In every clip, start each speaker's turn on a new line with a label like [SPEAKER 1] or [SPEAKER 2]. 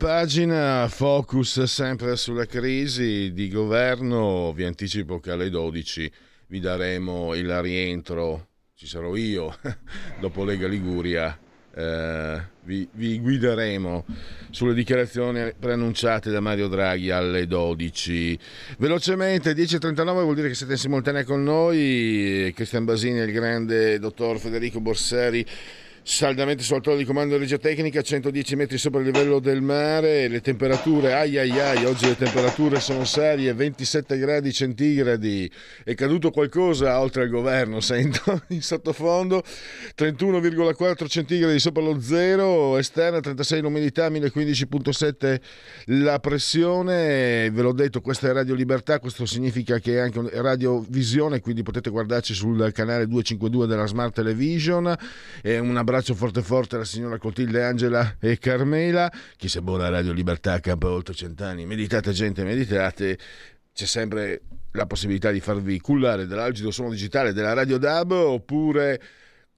[SPEAKER 1] Pagina, focus sempre sulla crisi di governo, vi anticipo che alle 12 vi daremo il rientro, ci sarò io, dopo Lega Liguria, eh, vi, vi, guideremo sulle dichiarazioni preannunciate da Mario Draghi alle 12. Velocemente, 10.39 vuol dire che siete in simultanea con noi, Cristian Basini e il grande dottor Federico Borseri saldamente sul alto di comando di regia tecnica, 110 metri sopra il livello del mare, le temperature, ai ai ai, oggi le temperature sono serie, 27 gradi centigradi, è caduto qualcosa oltre al governo, sento in sottofondo, 31,4 centigradi sopra lo zero, esterna 36 l'umidità, 1015,7 la pressione, ve l'ho detto, questa è Radio Libertà, questo significa che è anche Radio Visione, quindi potete guardarci sul canale 252 della Smart Television, è una abbraccio forte forte alla signora Clotilde Angela e Carmela. Chi se buona Radio Libertà campa oltre cent'anni. Meditate gente, meditate. C'è sempre la possibilità di farvi cullare dall'algido suono digitale della Radio DAB oppure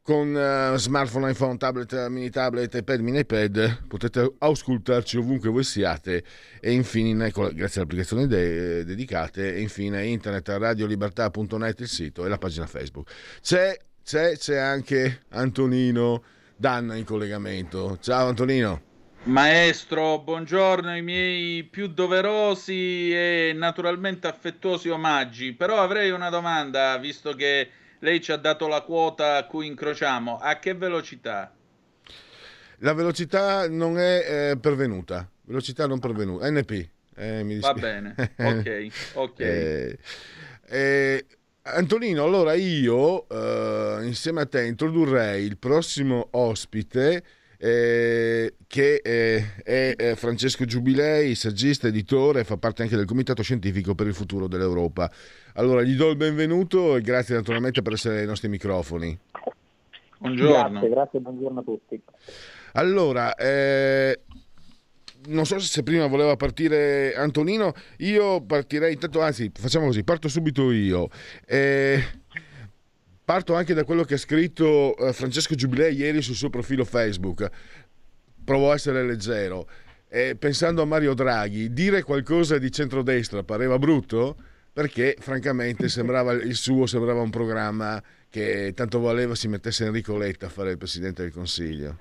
[SPEAKER 1] con uh, smartphone, iPhone, tablet, mini tablet, iPad, mini iPad potete auscultarci ovunque voi siate e infine, grazie alle applicazioni de- dedicate, e infine internet radiolibertà.net il sito e la pagina Facebook. C'è c'è, c'è anche Antonino Danna in collegamento. Ciao Antonino.
[SPEAKER 2] Maestro, buongiorno, ai miei più doverosi e naturalmente affettuosi omaggi. Però avrei una domanda, visto che lei ci ha dato la quota a cui incrociamo. A che velocità?
[SPEAKER 1] La velocità non è eh, pervenuta. Velocità non pervenuta. NP.
[SPEAKER 2] Eh, Va bene, ok, ok.
[SPEAKER 1] eh, eh Antonino, allora io eh, insieme a te introdurrei il prossimo ospite eh, che eh, è, è, Francesco Giubilei, saggista, editore, fa parte anche del Comitato Scientifico per il Futuro dell'Europa. Allora gli do il benvenuto e grazie naturalmente per essere ai nostri microfoni.
[SPEAKER 3] Buongiorno. Grazie, grazie, buongiorno a tutti.
[SPEAKER 1] Allora, eh, non so se prima voleva partire Antonino, io partirei intanto, anzi facciamo così, parto subito io. Eh, parto anche da quello che ha scritto eh, Francesco Giubilei ieri sul suo profilo Facebook. Provo a essere leggero. Eh, pensando a Mario Draghi, dire qualcosa di centrodestra pareva brutto? Perché francamente sembrava, il suo sembrava un programma che tanto voleva si mettesse Enrico Letta a fare il Presidente del Consiglio.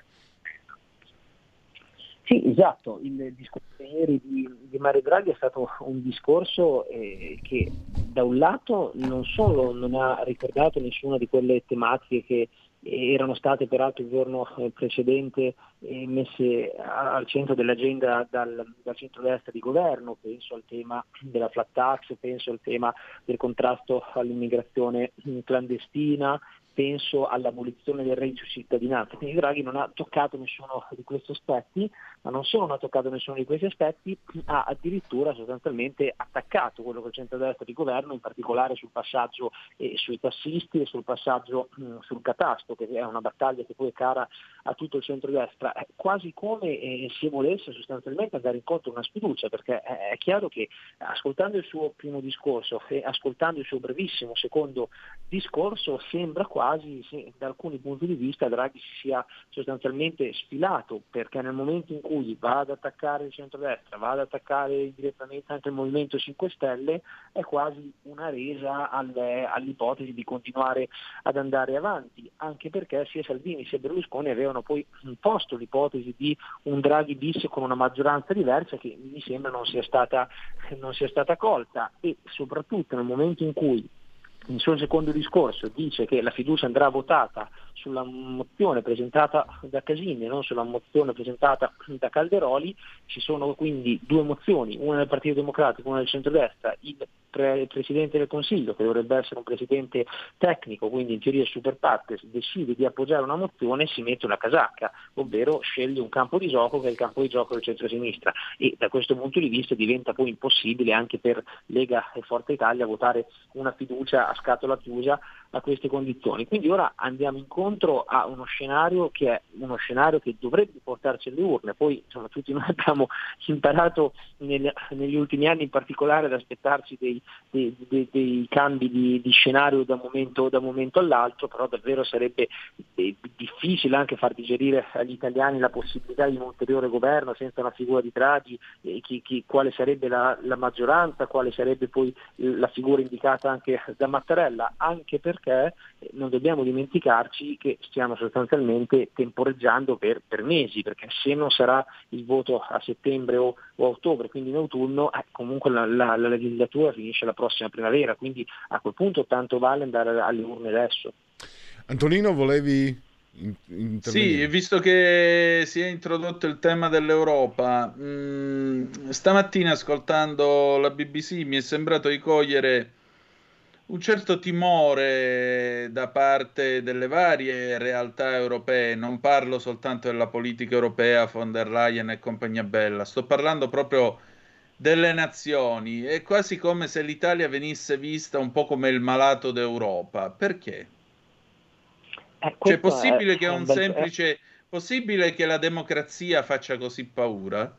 [SPEAKER 3] Sì, esatto, il discorso ieri di, di Mario Draghi è stato un discorso eh, che da un lato non solo non ha ricordato nessuna di quelle tematiche che erano state peraltro il giorno eh, precedente eh, messe al centro dell'agenda dal, dal centro-destra di governo, penso al tema della flat tax, penso al tema del contrasto all'immigrazione clandestina, penso all'abolizione del reddito cittadinanza. Quindi Draghi non ha toccato nessuno di questi aspetti, ma non solo non ha toccato nessuno di questi aspetti, ha addirittura sostanzialmente attaccato quello che il centro-destra di governo, in particolare sul passaggio eh, sui tassisti e sul passaggio mh, sul catasto, che è una battaglia che poi è cara a tutto il centro-destra, quasi come eh, si volesse sostanzialmente andare incontro a una sfiducia, perché è chiaro che ascoltando il suo primo discorso e ascoltando il suo brevissimo secondo discorso sembra quasi sì, da alcuni punti di vista Draghi si sia sostanzialmente sfilato perché nel momento in cui va ad attaccare il centrodestra, va ad attaccare direttamente anche il Movimento 5 Stelle, è quasi una resa alle, all'ipotesi di continuare ad andare avanti, anche perché sia Salvini sia Berlusconi avevano poi imposto l'ipotesi di un Draghi bis con una maggioranza diversa che mi sembra non sia stata, non sia stata colta. E soprattutto nel momento in cui il suo secondo discorso dice che la fiducia andrà votata sulla mozione presentata da Casini e non sulla mozione presentata da Calderoli, ci sono quindi due mozioni, una del Partito Democratico e una del centrodestra, il, pre- Presidente del Consiglio, che dovrebbe essere un Presidente tecnico, quindi in teoria super partes, decide di appoggiare una mozione e si mette una casacca, ovvero sceglie un campo di gioco che è il campo di gioco del centro-sinistra. E da questo punto di vista diventa poi impossibile anche per Lega e Forza Italia votare una fiducia a scatola chiusa a queste condizioni. Quindi ora andiamo incontro a uno scenario che è uno scenario che dovrebbe portarci alle urne, poi insomma, tutti noi abbiamo imparato nel, negli ultimi anni in particolare ad aspettarci dei, dei, dei, dei cambi di, di scenario da momento, da momento, all'altro, però davvero sarebbe eh, difficile anche far digerire agli italiani la possibilità di un ulteriore governo senza una figura di Draghi, eh, chi, chi, quale sarebbe la, la maggioranza, quale sarebbe poi la figura indicata anche da Mattarella, anche perché non dobbiamo dimenticarci che stiamo sostanzialmente temporeggiando per, per mesi, perché se non sarà il voto a settembre o, o a ottobre, quindi in autunno, eh, comunque la, la, la legislatura finisce la prossima primavera, quindi a quel punto tanto vale andare alle urne adesso.
[SPEAKER 1] Antonino, volevi
[SPEAKER 2] sì, visto che si è introdotto il tema dell'Europa, mh, mm, stamattina ascoltando la BBC mi è sembrato di cogliere un certo timore da parte delle varie realtà europee, non parlo soltanto della politica europea, von der Leyen e compagnia bella, sto parlando proprio delle nazioni, è quasi come se l'Italia venisse vista un po' come il malato d'Europa. Perché? Eh, cioè, è possibile è che un semplice... Possibile che la democrazia faccia così paura?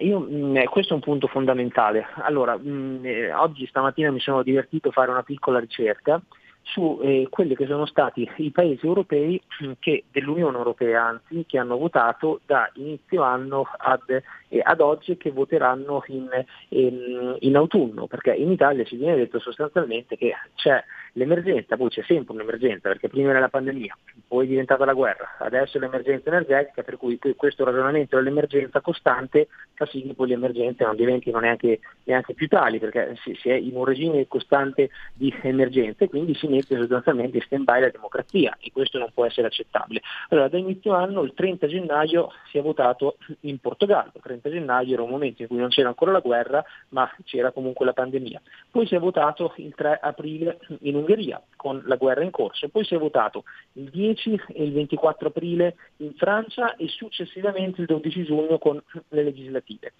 [SPEAKER 3] Io, mm, eh, questo è un punto fondamentale. Allora, mm, eh, oggi stamattina mi sono divertito a fare una piccola ricerca su eh, quelli che sono stati i paesi europei mm, che, dell'Unione Europea, anzi, che hanno votato da inizio anno ad, eh, ad oggi e che voteranno in, in, in, autunno, perché in Italia ci viene detto sostanzialmente che c'è l'emergenza, poi c'è sempre un'emergenza, perché prima era la pandemia, poi è diventata la guerra, adesso è l'emergenza energetica, per cui questo ragionamento dell'emergenza costante fa sì che poi le emergenze non diventino neanche, neanche più tali, perché si, si, è in un regime costante di emergenze, quindi si mette sostanzialmente in stand-by la democrazia e questo non può essere accettabile. Allora, da inizio anno, il 30 gennaio, si è votato in Portogallo, il 30 gennaio era un momento in cui non c'era ancora la guerra, ma c'era comunque la pandemia. Poi si è votato il 3 aprile in Ungheria con la guerra in corso, poi si è votato il 10 e il 24 aprile in Francia e successivamente il 12 giugno con le legislative.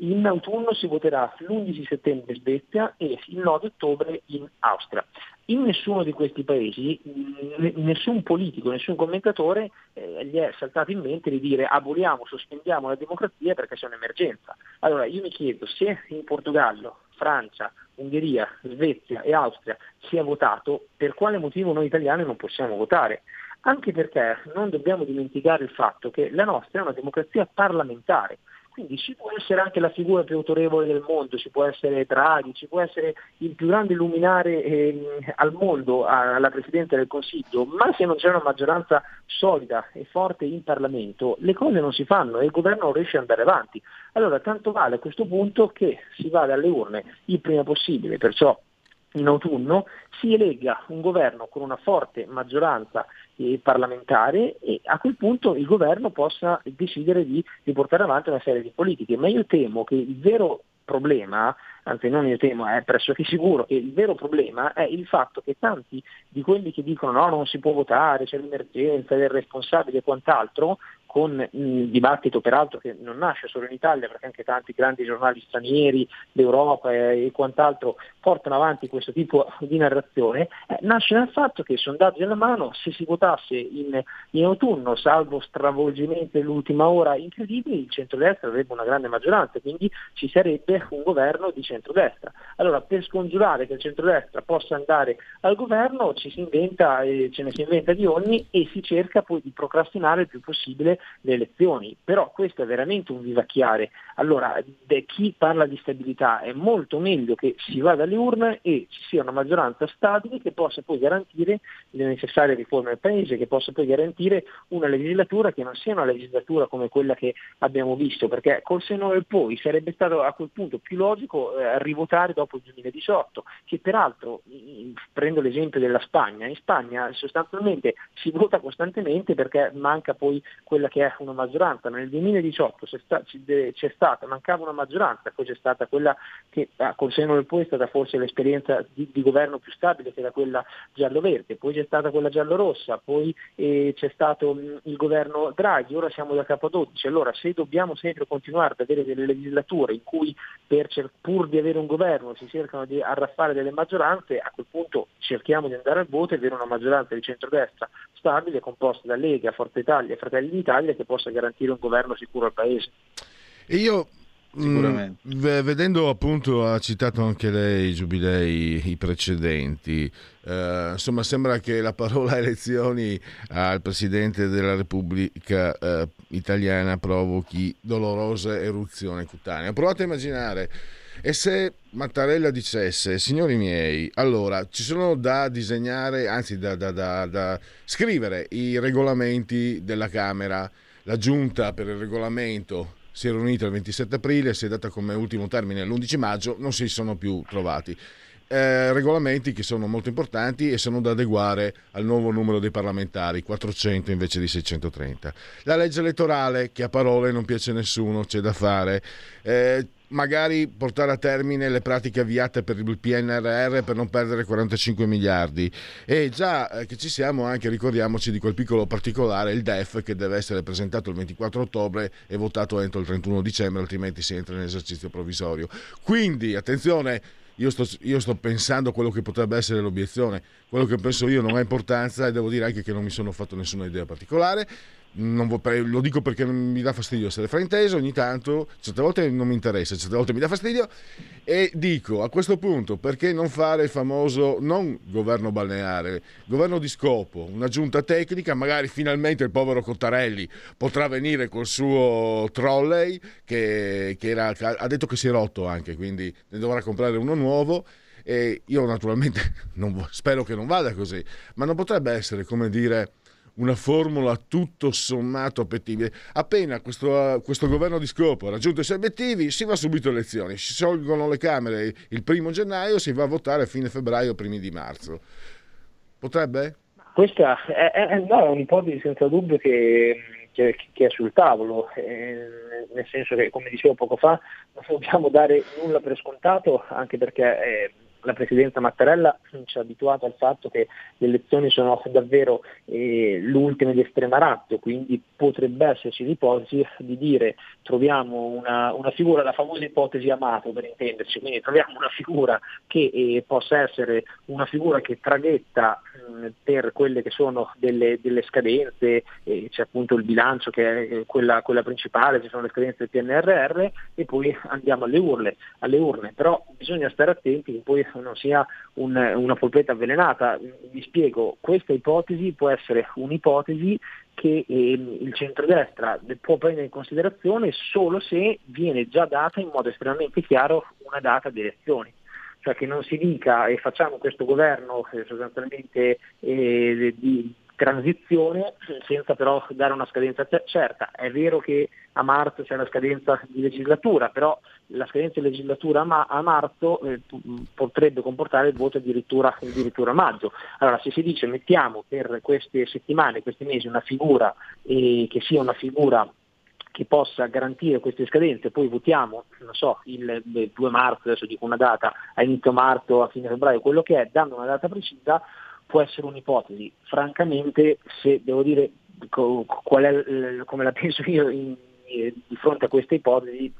[SPEAKER 3] In autunno si voterà l'11 settembre in Svezia e il 9 ottobre in Austria. In nessuno di questi paesi nessun politico, nessun commentatore eh, gli è saltato in mente di dire aboliamo, sospendiamo la democrazia perché c'è un'emergenza. Allora io mi chiedo se in Portogallo, Francia, Ungheria, Svezia e Austria si è votato, per quale motivo noi italiani non possiamo votare? Anche perché non dobbiamo dimenticare il fatto che la nostra è una democrazia parlamentare, quindi ci può essere anche la figura più autorevole del mondo, ci può essere Draghi, ci può essere il più grande luminare eh, al mondo alla Presidenza del Consiglio, ma se non c'è una maggioranza solida e forte in Parlamento, le cose non si fanno e il governo non riesce ad andare avanti. Allora tanto vale a questo punto che si vada alle urne il prima possibile, perciò in autunno si elegga un governo con una forte maggioranza eh, parlamentare e a quel punto il governo possa decidere di, di portare avanti una serie di politiche. Ma io temo che il vero problema, anzi non io temo, è pressoché sicuro che il vero problema è il fatto che tanti di quelli che dicono no, non si può votare, c'è l'emergenza, è responsabile e quant'altro, con il dibattito peraltro che non nasce solo in Italia perché anche tanti grandi giornali stranieri d'Europa e, quant'altro portano avanti questo tipo di narrazione, eh, nasce dal fatto che sondaggi alla mano se si votasse in, in autunno, salvo stravolgimenti dell'ultima ora incredibili, il centrodestra avrebbe una grande maggioranza, quindi ci sarebbe un governo di centrodestra. Allora per scongiurare che il centrodestra possa andare al governo ci si inventa, eh, ce ne si inventa di ogni e si cerca poi di procrastinare il più possibile le elezioni, però questo è veramente un vivacchiare. Allora, chi parla di stabilità è molto meglio che si vada alle urne e ci sia una maggioranza stabile che possa poi garantire le necessarie riforme al Paese, che possa poi garantire una legislatura che non sia una legislatura come quella che abbiamo visto, perché col seno del poi sarebbe stato a quel punto più logico eh, rivotare dopo il 2018, che peraltro, prendo l'esempio della Spagna, in Spagna sostanzialmente si vota costantemente perché manca poi quella che è una maggioranza, nel 2018 c'è stata, mancava una maggioranza, poi c'è stata quella che ah, col seno del poi è stata forse l'esperienza di, di governo più stabile che era quella giallo-verde, poi c'è stata quella giallo-rossa, poi eh, c'è stato mh, il governo Draghi, ora siamo da capo 12, allora se dobbiamo sempre continuare ad avere delle legislature in cui per, pur di avere un governo si cercano di arraffare delle maggioranze, a quel punto cerchiamo di andare al voto e avere una maggioranza di centrodestra stabile composta da Lega, Forza Italia e Fratelli d'Italia che possa garantire un governo sicuro al Paese.
[SPEAKER 1] E io Mm, vedendo appunto, ha citato anche lei i giubilei, i precedenti, eh, insomma sembra che la parola elezioni al Presidente della Repubblica eh, italiana provochi dolorosa eruzione cutanea. Ho provato a immaginare, e se Mattarella dicesse, signori miei, allora ci sono da disegnare, anzi da, da, da, da scrivere i regolamenti della Camera, la giunta per il regolamento si è riunita il 27 aprile, si è data come ultimo termine l'11 maggio, non si sono più trovati. Eh, regolamenti che sono molto importanti e sono da adeguare al nuovo numero dei parlamentari, 400 invece di 630. La legge elettorale, che a parole non piace a nessuno, c'è da fare. Eh, magari portare a termine le pratiche avviate per il PNRR per non perdere 45 miliardi. E già eh, che ci siamo anche ricordiamoci di quel piccolo particolare, il DEF, che deve essere presentato il 24 ottobre e votato entro il 31 dicembre, altrimenti si entra in esercizio provvisorio. Quindi, attenzione, io sto, io sto, pensando a quello che potrebbe essere l'obiezione, quello che penso io non ha importanza e devo dire anche che non mi sono fatto nessuna idea particolare lo dico perché mi dà fastidio essere frainteso ogni tanto, certe volte non mi interessa, certe volte mi dà fastidio e dico a questo punto perché non fare il famoso non governo balneare, governo di scopo, una giunta tecnica, magari finalmente il povero Cottarelli potrà venire col suo trolley che, che era, ha detto che si è rotto anche, quindi ne dovrà comprare uno nuovo e io naturalmente non, spero che non vada così, ma non potrebbe essere come dire una formula tutto sommato appetibile. Appena questo, questo, governo di scopo ha raggiunto i suoi obiettivi, si va subito alle elezioni, si sciolgono le Camere il primo gennaio, si va a votare a fine febbraio, primi di marzo. Potrebbe?
[SPEAKER 3] Questa è, è, no, è un'ipotesi senza dubbio che, che, che è sul tavolo, eh, nel senso che, come dicevo poco fa, non dobbiamo dare nulla per scontato, anche perché... Eh, la Presidenza Mattarella ci ha abituato al fatto che le elezioni sono davvero eh, l'ultima di estrema ratio, quindi potrebbe esserci l'ipotesi di dire troviamo una, una, figura, la famosa ipotesi Amato per intenderci, quindi troviamo una figura che eh, possa essere una figura che traghetta mh, per quelle che sono delle, delle scadenze, eh, c'è appunto il bilancio che è eh, quella, quella, principale, ci sono le scadenze del PNRR e poi andiamo alle urne, alle urne. però bisogna stare attenti che poi non sia un, una polpetta avvelenata. Vi spiego, questa ipotesi può essere un'ipotesi che eh, il centrodestra può prendere in considerazione solo se viene già data in modo estremamente chiaro una data di elezioni cioè che non si dica e facciamo questo governo eh, sostanzialmente eh, di transizione senza però dare una scadenza certa. È vero che a marzo c'è la scadenza di legislatura, però la scadenza di legislatura a, marzo eh, potrebbe comportare il voto addirittura, addirittura, a maggio. Allora se si dice mettiamo per queste settimane, questi mesi una figura eh, che sia una figura che possa garantire queste scadenze, poi votiamo, non so, il 2 marzo, adesso dico una data, a inizio marzo, a fine febbraio, quello che è, dando una data precisa, può essere un'ipotesi. Francamente, se devo dire qual è, come la penso io in, di fronte a questa ipotesi,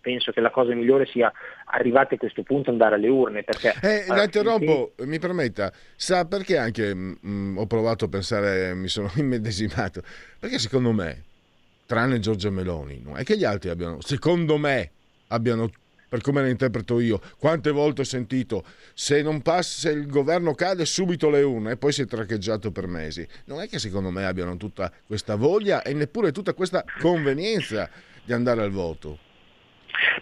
[SPEAKER 3] penso che la cosa migliore sia arrivati a questo punto andare alle urne. Perché,
[SPEAKER 1] eh, la interrompo, finché... mi permetta, sa perché anche mh, mm, ho provato a pensare, mi sono immedesimato, perché secondo me, tranne Giorgia Meloni, non è che gli altri abbiano, secondo me, abbiano per come la interpreto io. Quante volte ho sentito se passa, se il governo cade subito le urne e poi si è traccheggiato per mesi. Non è che secondo me abbiano tutta questa voglia e neppure tutta questa convenienza di andare al voto.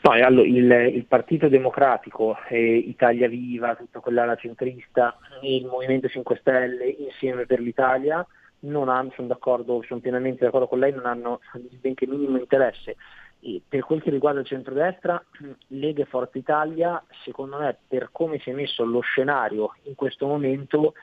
[SPEAKER 3] No, allora, il, il, Partito Democratico, eh, Italia Viva, tutta quell'ala centrista, il Movimento 5 Stelle, Insieme per l'Italia, non hanno, sono d'accordo, sono pienamente d'accordo con lei, non hanno benché minimo interesse. E per quel che riguarda il centrodestra, Lega e Forza Italia, secondo me, per come si è messo lo scenario in questo momento,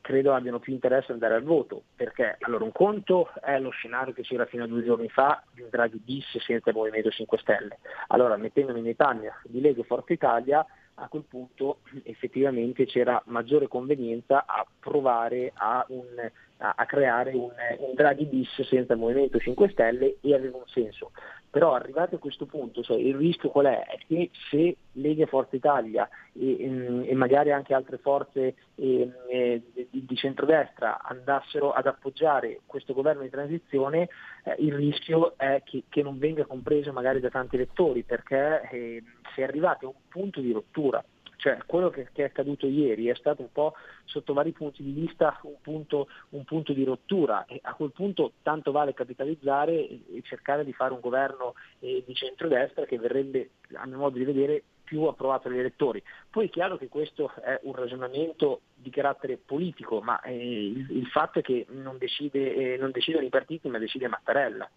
[SPEAKER 3] credo abbiano più interesse ad andare al voto, perché allora un conto è lo scenario che c'era fino a due giorni fa di un Draghi bis senza il Movimento 5 Stelle. Allora mettendomi nei panni di Lega e Forza Italia, a quel punto effettivamente c'era maggiore convenienza a provare a, un, a, a creare un, un Draghi bis senza il Movimento 5 Stelle e aveva un senso. Però arrivati a questo punto, cioè, il rischio qual è? È che se Lega Forza Italia e, ehm, e, magari anche altre forze e, e, di, di, centrodestra andassero ad appoggiare questo governo di transizione, eh, il rischio è che, che, non venga compreso magari da tanti elettori, perché eh, si è arrivati a un punto di rottura. Cioè quello che, che, è accaduto ieri è stato un po' sotto vari punti di vista un punto, un punto di rottura e a quel punto tanto vale capitalizzare e, cercare di fare un governo eh, di centrodestra che verrebbe, a mio modo di vedere, più approvato dagli elettori. Poi è chiaro che questo è un ragionamento di carattere politico, ma eh, il, il, fatto è che non, decide, eh, non decidono i partiti ma decide Mattarella.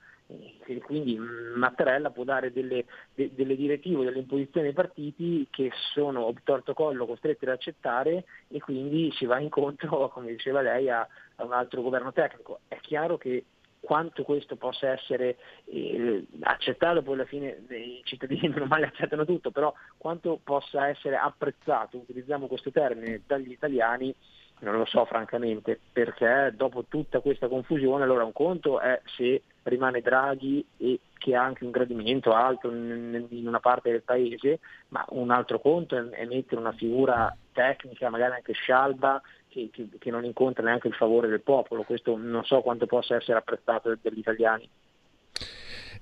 [SPEAKER 3] Quindi Mattarella può dare delle, de, delle direttive, delle imposizioni ai partiti che sono obtorto collo costretti ad accettare e quindi si va incontro, come diceva lei, a, a un altro governo tecnico. È chiaro che quanto questo possa essere eh, accettato, poi alla fine i cittadini non male accettano tutto, però quanto possa essere apprezzato, utilizziamo questo termine, dagli italiani, non lo so francamente, perché dopo tutta questa confusione, allora un conto è se rimane Draghi e che ha anche un gradimento alto in, una parte del paese, ma un altro conto è mettere una figura tecnica, magari anche scialba, che, che, che, non incontra neanche il favore del popolo. Questo non so quanto possa essere apprezzato dagli italiani.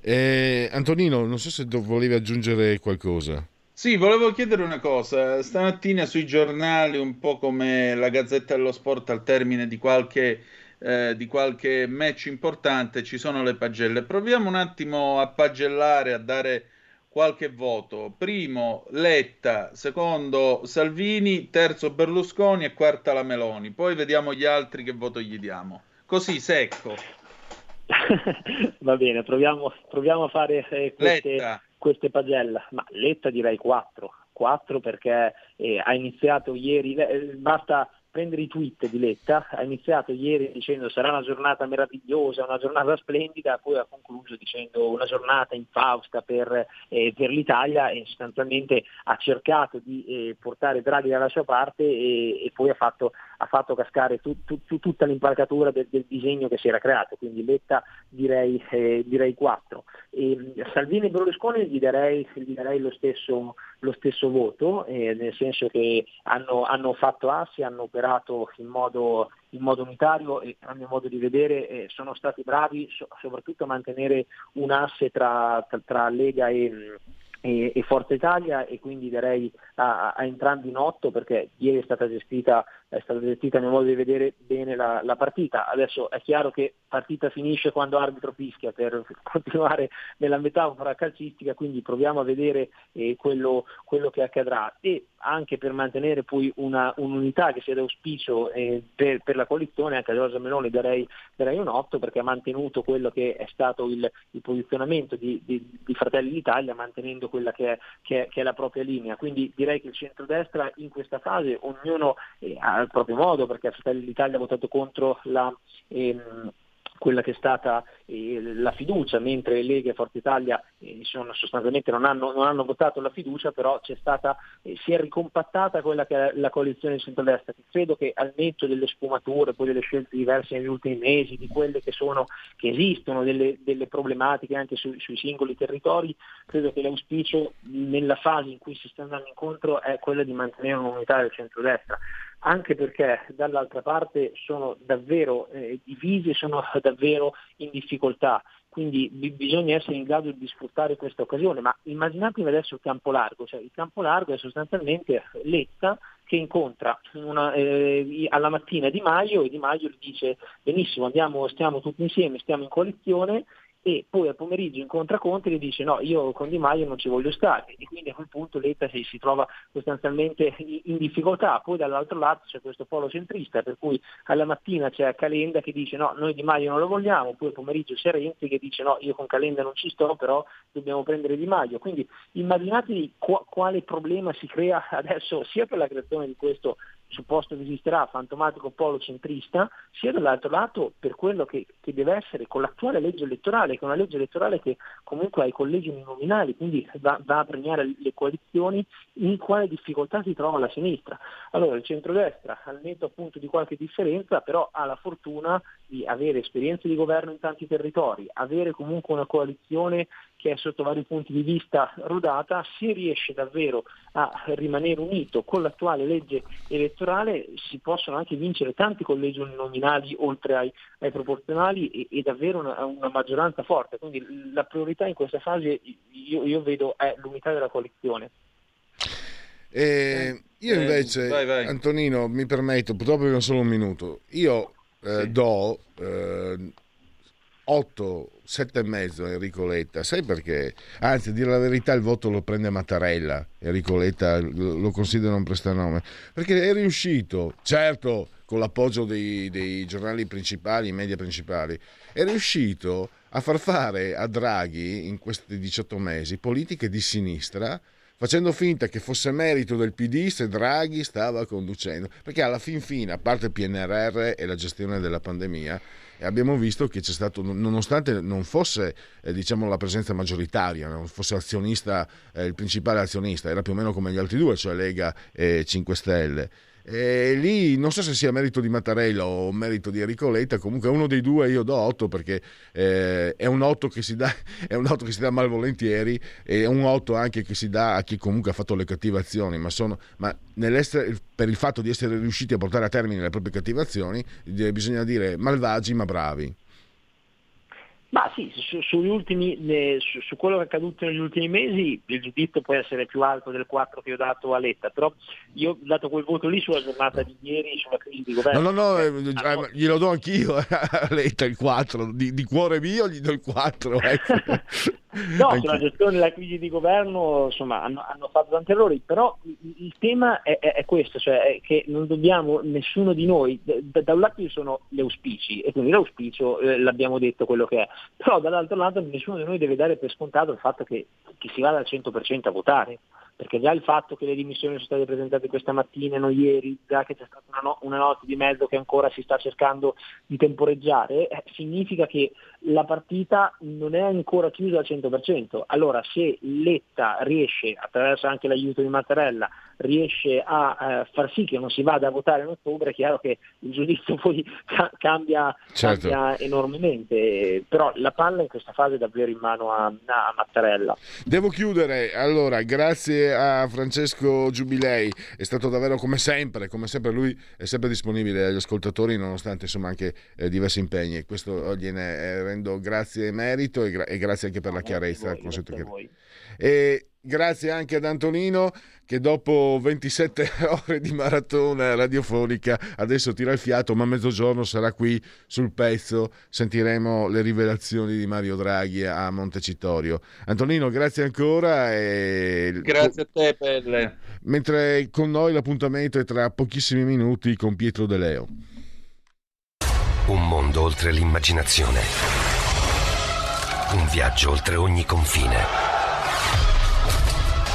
[SPEAKER 1] Eh, Antonino, non so se volevi aggiungere qualcosa.
[SPEAKER 2] Sì, volevo chiedere una cosa. Stamattina sui giornali, un po' come la Gazzetta dello Sport al termine di qualche, eh, di qualche match importante, ci sono le pagelle. Proviamo un attimo a pagellare, a dare qualche voto. Primo Letta, secondo Salvini, terzo Berlusconi e quarta la Meloni. Poi vediamo gli altri che voto gli diamo. Così secco.
[SPEAKER 3] Va bene, proviamo, proviamo a fare eh, queste, queste pagelle. Ma Letta direi 4. 4 perché eh, ha iniziato ieri, eh, basta prendere i tweet di Letta, ha iniziato ieri dicendo sarà una giornata meravigliosa, una giornata splendida, poi ha concluso dicendo una giornata infausta per, eh, per l'Italia e sostanzialmente ha cercato di eh, portare Draghi dalla sua parte e, e poi ha fatto, ha fatto, cascare tu, tu, tu, tutta l'impalcatura del, del, disegno che si era creato, quindi Letta direi, eh, direi 4. E, Salvini e Berlusconi gli darei, gli darei lo, stesso, lo, stesso, voto, eh, nel senso che hanno, hanno fatto assi, hanno operato in modo, in modo unitario e a mio modo di vedere eh, sono stati bravi so, soprattutto a mantenere un asse tra, tra, tra Lega e, e, e, Forza Italia e quindi darei a, a, entrambi in otto perché ieri è stata gestita, è stata gestita a mio modo di vedere bene la, la, partita. Adesso è chiaro che partita finisce quando arbitro fischia per continuare nella metafora calcistica, quindi proviamo a vedere eh, quello, quello, che accadrà e anche per mantenere poi una, un'unità che sia d'auspicio eh, per, per, la coalizione, anche a Giorgia Meloni darei, darei, un 8 perché ha mantenuto quello che è stato il, il posizionamento di, di, di, Fratelli d'Italia, mantenendo quella che è, che, è, che è, la propria linea. Quindi direi che il centrodestra in questa fase, ognuno eh, ha il proprio modo, perché Fratelli d'Italia ha votato contro la... Ehm, quella che è stata eh, la fiducia, mentre Lega e Forza Italia eh, sono, sostanzialmente non hanno, non hanno, votato la fiducia, però stata, eh, si è ricompattata quella che è la coalizione di centrodestra, che credo che al netto delle sfumature, poi delle scelte diverse negli ultimi mesi, di quelle che, sono, che esistono, delle, delle problematiche anche su, sui singoli territori, credo che l'auspicio nella fase in cui si sta andando incontro è quella di mantenere un'unità del centrodestra anche perché dall'altra parte sono davvero eh, divisi, sono davvero in difficoltà. quindi b- bisogna essere in grado di sfruttare questa occasione, ma immaginatevi adesso il campo largo, cioè il campo largo è sostanzialmente Letta che incontra una, eh, alla mattina Di Maio e Di Maio gli dice benissimo andiamo, stiamo tutti insieme, stiamo in coalizione e poi al pomeriggio incontra Conte e gli dice no, io con Di Maio non ci voglio stare. E quindi a quel punto Letta si, si trova sostanzialmente in difficoltà, poi dall'altro lato c'è questo polo centrista per cui alla mattina c'è Calenda che dice no, noi Di Maio non lo vogliamo, poi al pomeriggio c'è Renzi che dice no, io con Calenda non ci sto, però dobbiamo prendere Di Maio, quindi immaginatevi qu- quale problema si crea adesso sia per la creazione di questo supposto che esisterà fantomatico polo centrista, sia dall'altro lato per quello che, che, deve essere con l'attuale legge elettorale, che è una legge elettorale che comunque ha i collegi uninominali, quindi va, va, a premiare le coalizioni in quale difficoltà si trova la sinistra. Allora il centrodestra, al netto appunto di qualche differenza, però ha la fortuna di avere esperienze di governo in tanti territori, avere comunque una coalizione che è sotto vari punti di vista rodata, si riesce davvero a rimanere unito con l'attuale legge elettorale, si possono anche vincere tanti collegi uninominali oltre ai, ai proporzionali e, e davvero una, una, maggioranza forte. Quindi la priorità in questa fase io, io vedo è l'unità della coalizione.
[SPEAKER 1] Eh, io eh, invece, vai, vai. Antonino, mi permetto, purtroppo non solo un minuto, io eh, sì. do eh, 8, 7 e mezzo Enrico Letta, sai perché? Anzi, a dire la verità, il voto lo prende Mattarella, Enrico Letta lo considera un prestanome, perché è riuscito, certo con l'appoggio dei, dei giornali principali, i media principali, è riuscito a far fare a Draghi in questi 18 mesi politiche di sinistra facendo finta che fosse merito del PD se Draghi stava conducendo, perché alla fin fine, a parte il PNRR e la gestione della pandemia, abbiamo visto che c'è stato, nonostante non fosse eh, diciamo, la presenza maggioritaria, non fosse azionista, eh, il principale azionista, era più o meno come gli altri due, cioè Lega e 5 Stelle e lì non so se sia merito di Mattarella o merito di Enrico Letta, comunque uno dei due io do 8 perché eh, è, un 8 che si dà, è un 8 che si dà malvolentieri e è un 8 anche che si dà a chi comunque ha fatto le cattivazioni, ma, sono, ma per il fatto di essere riusciti a portare a termine le proprie cattivazioni bisogna dire malvagi ma bravi.
[SPEAKER 3] Ma sì, su, sugli ultimi, eh, su, su, quello che è accaduto negli ultimi mesi il giudizio può essere più alto del 4 che ho dato a Letta, però io ho dato quel voto lì sulla giornata di ieri sulla crisi di governo.
[SPEAKER 1] No, no, no, eh, eh, glielo do anch'io a Letta il 4, di, di, cuore mio gli do il 4. Ecco.
[SPEAKER 3] no, sulla gestione della crisi di governo insomma hanno, hanno fatto tanti errori, però il, il tema è, è, è, questo, cioè è che non dobbiamo, nessuno di noi, da, da un lato ci sono gli auspici e quindi l'auspicio eh, l'abbiamo detto quello che è, però dall'altro lato nessuno di noi deve dare per scontato il fatto che, che si vada al 100% a votare perché già il fatto che le dimissioni sono state presentate questa mattina e non ieri, già che c'è stata una, no- una notte di mezzo che ancora si sta cercando di temporeggiare, eh, significa che la partita non è ancora chiusa al 100%. Allora se Letta riesce, attraverso anche l'aiuto di Mattarella, riesce a eh, far sì che non si vada a votare in ottobre, è chiaro che il giudizio poi ca- cambia, certo. cambia, enormemente, però la palla in questa fase è davvero in mano a, a Mattarella.
[SPEAKER 1] Devo chiudere, allora grazie a Francesco Giubilei, è stato davvero come sempre, come sempre lui è sempre disponibile agli ascoltatori nonostante insomma anche eh, diversi impegni, questo gliene eh, rendo grazie e merito e, gra- e grazie anche per la chiarezza. Voi, e grazie anche ad Antonino che dopo 27 ore di maratona radiofonica adesso tira il fiato, ma a mezzogiorno sarà qui sul pezzo, sentiremo le rivelazioni di Mario Draghi a Montecitorio. Antonino, grazie ancora. E...
[SPEAKER 2] Grazie a te, Pelle.
[SPEAKER 1] Mentre con noi l'appuntamento è tra pochissimi minuti con Pietro De Leo.
[SPEAKER 4] Un mondo oltre l'immaginazione. Un viaggio oltre ogni confine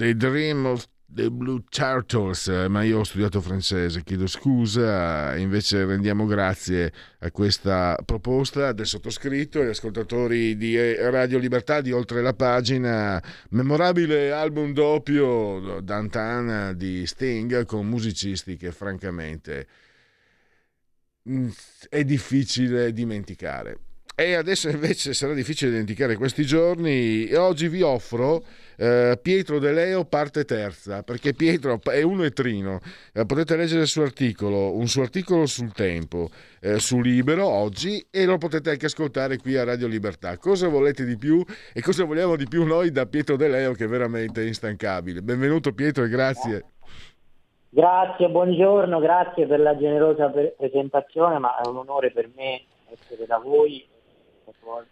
[SPEAKER 1] The Dream of The Blue Turtles, eh, ma io ho studiato francese, chiedo scusa, invece rendiamo grazie a questa proposta del sottoscritto e ascoltatori di Radio Libertà di Oltre la Pagina, memorabile album doppio d'Antan di Sting con musicisti che francamente mm, è difficile dimenticare. E adesso invece sarà difficile dimenticare questi giorni e oggi vi offro eh, Pietro De Leo parte terza, perché Pietro è uno e trino. Eh, potete leggere il suo articolo, un suo articolo sul tempo, eh, su Libero oggi e lo potete anche ascoltare qui a Radio Libertà. Cosa volete di più e cosa vogliamo di più noi da Pietro De Leo che è veramente instancabile. Benvenuto Pietro e grazie.
[SPEAKER 5] Grazie, buongiorno, grazie per la generosa presentazione, ma è un onore per me essere da voi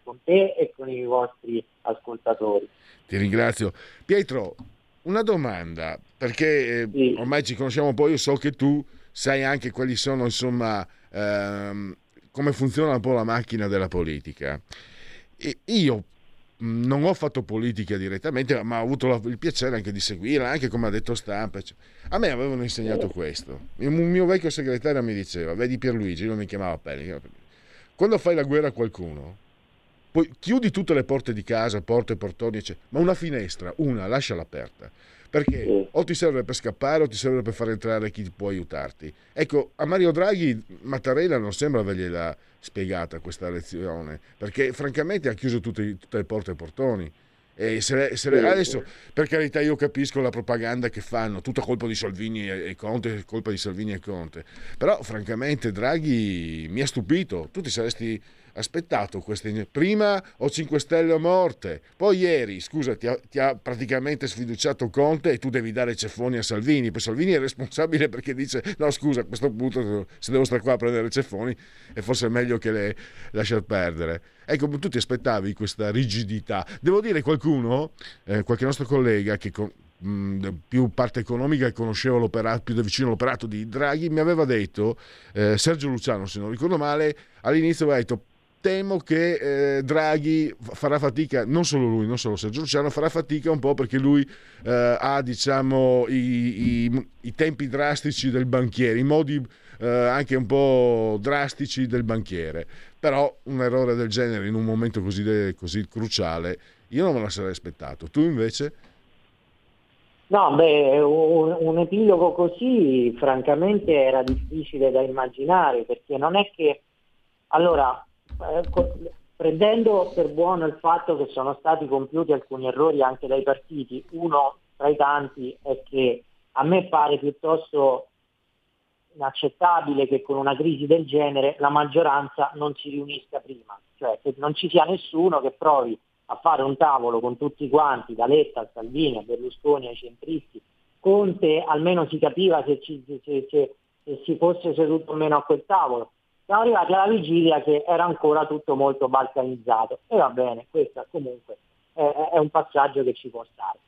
[SPEAKER 5] con te e con i vostri ascoltatori.
[SPEAKER 1] Ti ringrazio. Pietro, una domanda, perché eh, sì. ormai ci conosciamo un po', io so che tu sai anche quali sono, insomma, ehm, come funziona un po' la macchina della politica. E io non ho fatto politica direttamente, ma ho avuto il piacere anche di seguirla, anche come ha detto stampa. A me avevano insegnato questo. Il mio vecchio segretario mi diceva, vedi Pierluigi, lui mi chiamava Pelli, quando fai la guerra a qualcuno, poi chiudi tutte le porte di casa, porte, portoni, eccetera, ma una finestra, una, lasciala aperta. Perché o ti serve per scappare o ti serve per far entrare chi può aiutarti. Ecco, a Mario Draghi Mattarella non sembra avergliela spiegata questa lezione, perché francamente ha chiuso tutte, tutte le porte e portoni. E se le, se le, adesso, per carità, io capisco la propaganda che fanno, tutta colpa di Salvini e, e Conte, colpa di Salvini e Conte. Però, francamente, Draghi mi ha stupito. Tu ti saresti aspettato queste prima o 5 Stelle o morte? Poi ieri scusa ti ha, ti ha, praticamente sfiduciato Conte e tu devi dare ceffoni a Salvini. Poi Salvini è responsabile perché dice no scusa a questo punto se devo stare qua a prendere ceffoni è forse meglio che le lasciar perdere. Ecco tu ti aspettavi questa rigidità. Devo dire qualcuno eh, qualche nostro collega che con, più parte economica e conoscevo l'operato, più da vicino l'operato di Draghi, mi aveva detto, eh, Sergio Luciano se non ricordo male, all'inizio aveva detto temo che eh, Draghi farà fatica, non solo lui, non solo Sergio Luciano, farà fatica un po' perché lui eh, ha diciamo, i, i, i, tempi drastici del banchiere, i modi eh, anche un po' drastici del banchiere. Però un errore del genere in un momento così, de, così cruciale, io non me la sarei aspettato. Tu invece?
[SPEAKER 5] No, beh, un, un epilogo così francamente era difficile da immaginare perché non è che allora prendendo per buono il fatto che sono stati compiuti alcuni errori anche dai partiti, uno tra i tanti è che a me pare piuttosto inaccettabile che con una crisi del genere la maggioranza non si riunisca prima, cioè che non ci sia nessuno che provi a fare un tavolo con tutti quanti, da Letta a Salvini, a Berlusconi, ai centristi. Conte almeno si capiva se, ci, se, se, se si fosse seduto o meno a quel tavolo siamo arrivati alla vigilia che era ancora tutto molto balcanizzato e va bene, questo comunque è, è un passaggio che ci può stare.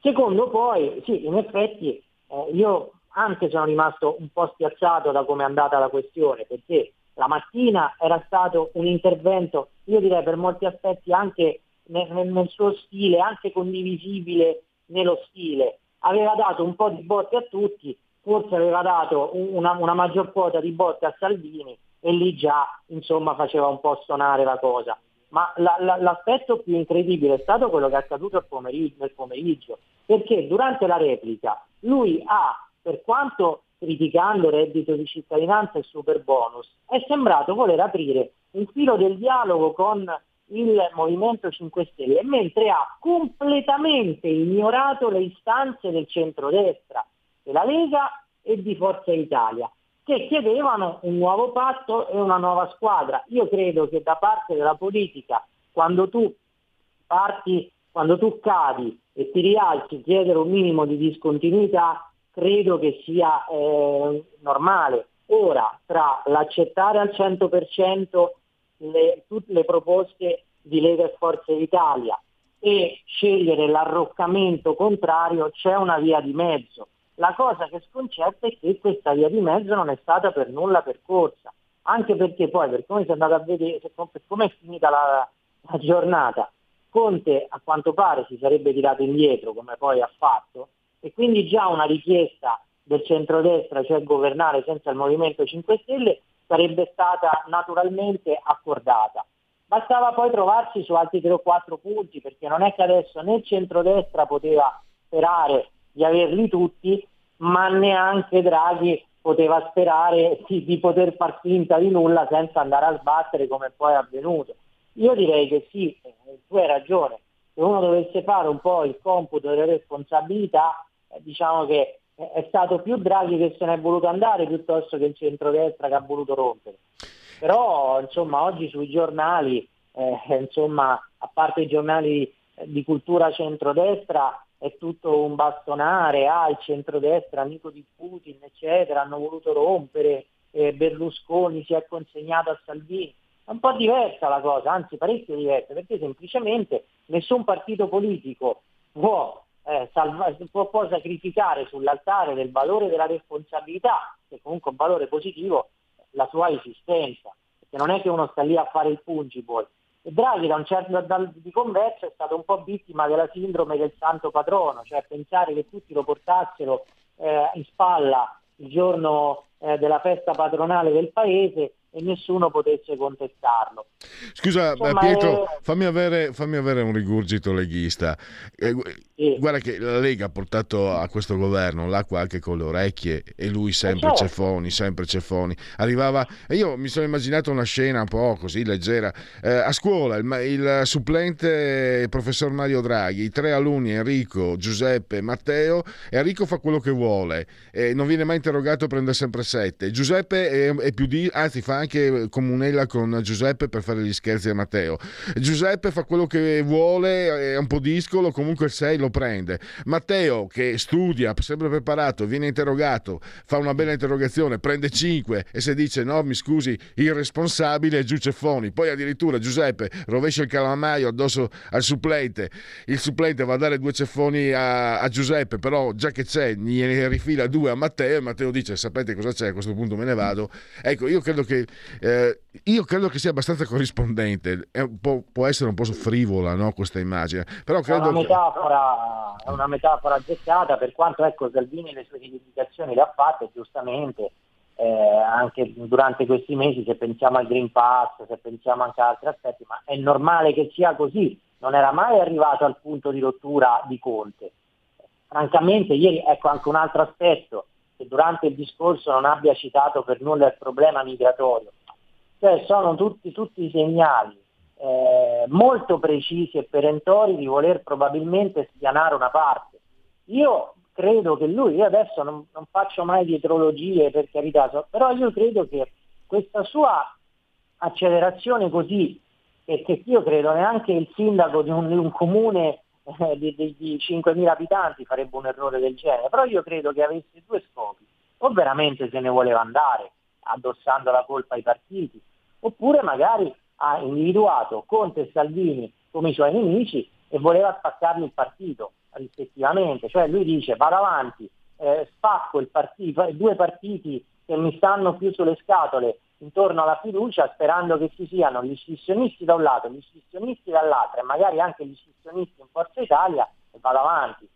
[SPEAKER 5] Secondo poi, sì, in effetti eh, io anche sono rimasto un po' spiazzato da come è andata la questione, perché la mattina era stato un intervento, io direi per molti aspetti anche nel, nel suo stile, anche condivisibile nello stile, aveva dato un po' di botte a tutti, forse aveva dato una, una maggior quota di botte a Salvini, e lì già insomma faceva un po' suonare la cosa. Ma la, la, l'aspetto più incredibile è stato quello che è accaduto nel pomeriggio, perché durante la replica lui ha, per quanto criticando reddito di cittadinanza e super bonus, è sembrato voler aprire un filo del dialogo con il Movimento 5 Stelle, mentre ha completamente ignorato le istanze del centrodestra, della Lega e di Forza Italia che chiedevano un nuovo patto e una nuova squadra. Io credo che da parte della politica, quando tu parti, quando tu cadi e ti rialzi, chiedere un minimo di discontinuità, credo che sia eh, normale. Ora, tra l'accettare al 100% le, tutte le proposte di Lega e Forza Italia e scegliere l'arroccamento contrario, c'è una via di mezzo. La cosa che sconcerta è che questa via di mezzo non è stata per nulla percorsa, anche perché poi per come si è andata a vedere, per come è finita la, la giornata, Conte a quanto pare si sarebbe tirato indietro come poi ha fatto e quindi già una richiesta del centrodestra, cioè governare senza il Movimento 5 Stelle, sarebbe stata naturalmente accordata. Bastava poi trovarsi su altri 3 o 4 punti perché non è che adesso né il centrodestra poteva sperare di averli tutti, ma neanche Draghi poteva sperare di, di, poter far finta di nulla senza andare a sbattere come poi è avvenuto. Io direi che sì, eh, tu hai ragione, se uno dovesse fare un po' il computo delle responsabilità, eh, diciamo che è stato più Draghi che se ne è voluto andare piuttosto che il centrodestra che ha voluto rompere. Però insomma oggi sui giornali, eh, insomma, a parte i giornali di cultura centrodestra, è tutto un bastonare, ah il centrodestra, amico di Putin, eccetera, hanno voluto rompere, eh, Berlusconi si è consegnato a Salvini. È un po' diversa la cosa, anzi parecchio diversa, perché semplicemente nessun partito politico può, eh, salva- può, può sacrificare sull'altare del valore della responsabilità, che comunque è un valore positivo, la sua esistenza. Perché non è che uno sta lì a fare il pungibol, e Draghi da un certo, da, di converso è stato un po' vittima della sindrome del santo patrono, cioè pensare che tutti lo portassero eh, in spalla il giorno eh, della festa patronale del paese e nessuno potesse contestarlo.
[SPEAKER 1] Scusa Insomma, Pietro, è... fammi, avere, fammi, avere, un rigurgito leghista. Eh, sì. Guarda che la Lega ha portato a questo governo l'acqua anche con le orecchie e lui sempre certo. ceffoni, sempre ceffoni. Arrivava e io mi sono immaginato una scena un po' così leggera. Eh, a scuola il, il supplente il professor Mario Draghi, i tre alunni Enrico, Giuseppe, Matteo Enrico fa quello che vuole, eh, non viene mai interrogato, prende sempre sette. Giuseppe è, è più di, anzi fa anche comunella con Giuseppe per fare gli scherzi a Matteo. Giuseppe fa quello che vuole, è un po' discolo, comunque il 6 lo prende. Matteo che studia, sempre preparato, viene interrogato, fa una bella interrogazione, prende 5 e se dice no, mi scusi, irresponsabile, giù ceffoni. Poi addirittura Giuseppe rovescia il calamaio addosso al supplente, il supplente va a dare due ceffoni a, a Giuseppe, però già che c'è, ne rifila due a Matteo e Matteo dice sapete cosa c'è, a questo punto me ne vado. Ecco, io credo che eh, io credo che sia abbastanza corrispondente, può essere un po' frivola no, questa immagine, però credo...
[SPEAKER 5] È una metafora, è una metafora azzeccata, per quanto ecco, Salvini le sue rivendicazioni le ha fatte giustamente, eh, anche durante questi mesi, se pensiamo al Green Pass, se pensiamo anche ad altri aspetti, ma è normale che sia così, non era mai arrivato al punto di rottura di Conte. Francamente, ieri, ecco anche un altro aspetto, che durante il discorso non abbia citato per nulla il problema migratorio. Cioè sono tutti, tutti segnali eh, molto precisi e perentori di voler probabilmente spianare una parte. Io credo che lui, io adesso non, non faccio mai dietrologie per carità, so, però io credo che questa sua accelerazione così, e che io credo neanche il sindaco di un, di un comune eh, di, di, di 5.000 abitanti farebbe un errore del genere, però io credo che avesse due scopi, o veramente se ne voleva andare addossando la colpa ai partiti, oppure magari ha individuato Conte e Salvini come i suoi nemici e voleva spaccargli il partito rispettivamente, cioè lui dice vado avanti, eh, spacco partito, due partiti che mi stanno più sulle scatole intorno alla fiducia sperando che ci siano gli scissionisti da un lato, gli scissionisti dall'altro e magari anche gli scissionisti in Forza Italia e vado avanti.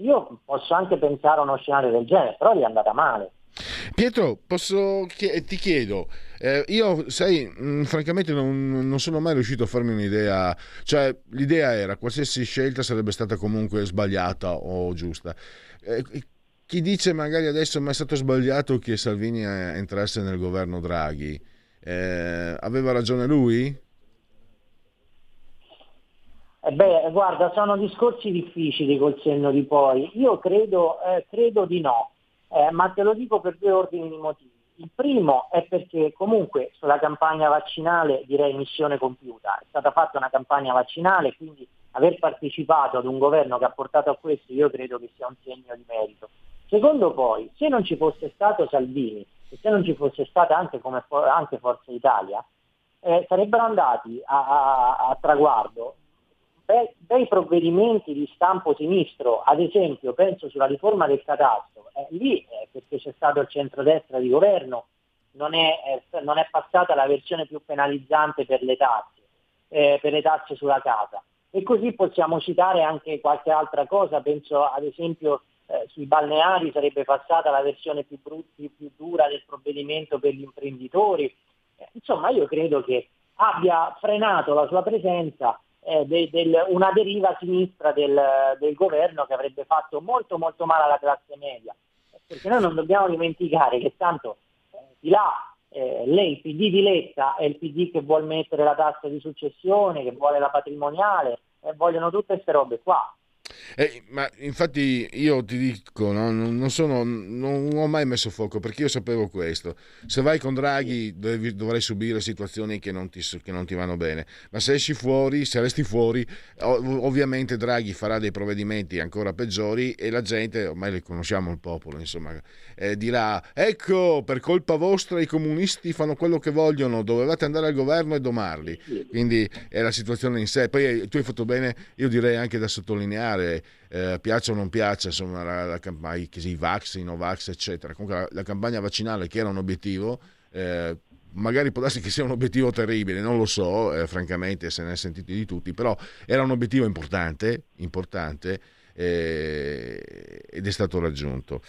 [SPEAKER 5] Io posso anche pensare a uno scenario del genere, però gli è andata male.
[SPEAKER 1] Pietro, posso, ti chiedo, eh, io sai, mh, mm, francamente non, non, sono mai riuscito a farmi un'idea, cioè l'idea era qualsiasi scelta sarebbe stata comunque sbagliata o giusta. Eh, chi dice magari adesso ma è stato sbagliato che Salvini entrasse nel governo Draghi, eh, aveva ragione lui?
[SPEAKER 5] Eh beh, guarda, sono discorsi difficili col senno di poi. Io credo, eh, credo di no, eh, ma te lo dico per due ordini di motivi. Il primo è perché comunque sulla campagna vaccinale direi missione compiuta, è stata fatta una campagna vaccinale, quindi aver partecipato ad un governo che ha portato a questo io credo che sia un segno di merito. Secondo poi, se non ci fosse stato Salvini e se non ci fosse stata anche, come, anche Forza Italia, eh, sarebbero andati a, a, a traguardo bei, bei, provvedimenti di stampo sinistro, ad esempio penso sulla riforma del catasto, eh, lì eh, perché c'è stato il centrodestra di governo non è, non è passata la versione più penalizzante per le tasse, eh, per le tasse sulla casa. E così possiamo citare anche qualche altra cosa, penso ad esempio eh, sui balneari sarebbe passata la versione più, brutti, più dura del provvedimento per gli imprenditori. Eh, insomma, io credo che abbia frenato la sua presenza eh, de, del, una deriva sinistra del, del, governo che avrebbe fatto molto molto male alla classe media. Perché noi non dobbiamo dimenticare che tanto eh, di là eh, lei, il PD di Letta è il PD che vuole mettere la tassa di successione, che vuole la patrimoniale, e vogliono tutte queste robe qua.
[SPEAKER 1] Eh, ma infatti io ti dico, no, non, sono, non, ho mai messo fuoco perché io sapevo questo. Se vai con Draghi devi, dovrai subire situazioni che non, ti, che non, ti, vanno bene, ma se esci fuori, se resti fuori, ovviamente Draghi farà dei provvedimenti ancora peggiori e la gente, ormai le conosciamo il popolo, insomma, eh, dirà ecco, per colpa vostra i comunisti fanno quello che vogliono, dovevate andare al governo e domarli. Quindi è la situazione in sé. Poi eh, tu hai fatto bene, io direi anche da sottolineare eh, piaccia o non piaccia, insomma, la, la campagna, i Vax, i Novax, eccetera. Comunque la, la, campagna vaccinale che era un obiettivo, eh, magari può darsi che sia un obiettivo terribile, non lo so, eh, francamente se ne è sentiti di tutti, però era un obiettivo importante, importante eh, ed è stato raggiunto.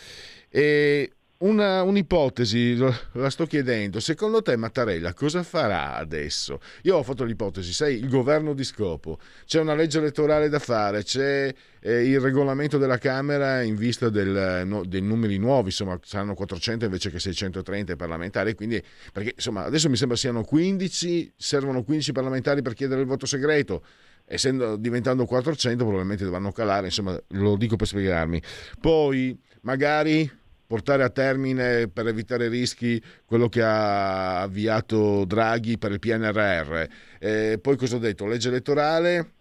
[SPEAKER 1] E una, un'ipotesi, la sto chiedendo, secondo te Mattarella cosa farà adesso? Io ho fatto l'ipotesi, sai, il governo di scopo, c'è una legge elettorale da fare, c'è eh, il regolamento della Camera in vista del, no, dei numeri nuovi, insomma saranno 400 invece che 630 parlamentari, quindi perché insomma adesso mi sembra siano 15, servono 15 parlamentari per chiedere il voto segreto, essendo diventando 400 probabilmente dovranno calare, insomma lo dico per spiegarmi. Poi magari portare a termine per evitare rischi quello che ha avviato Draghi per il PNRR. Eh, poi cosa ho detto? Legge elettorale,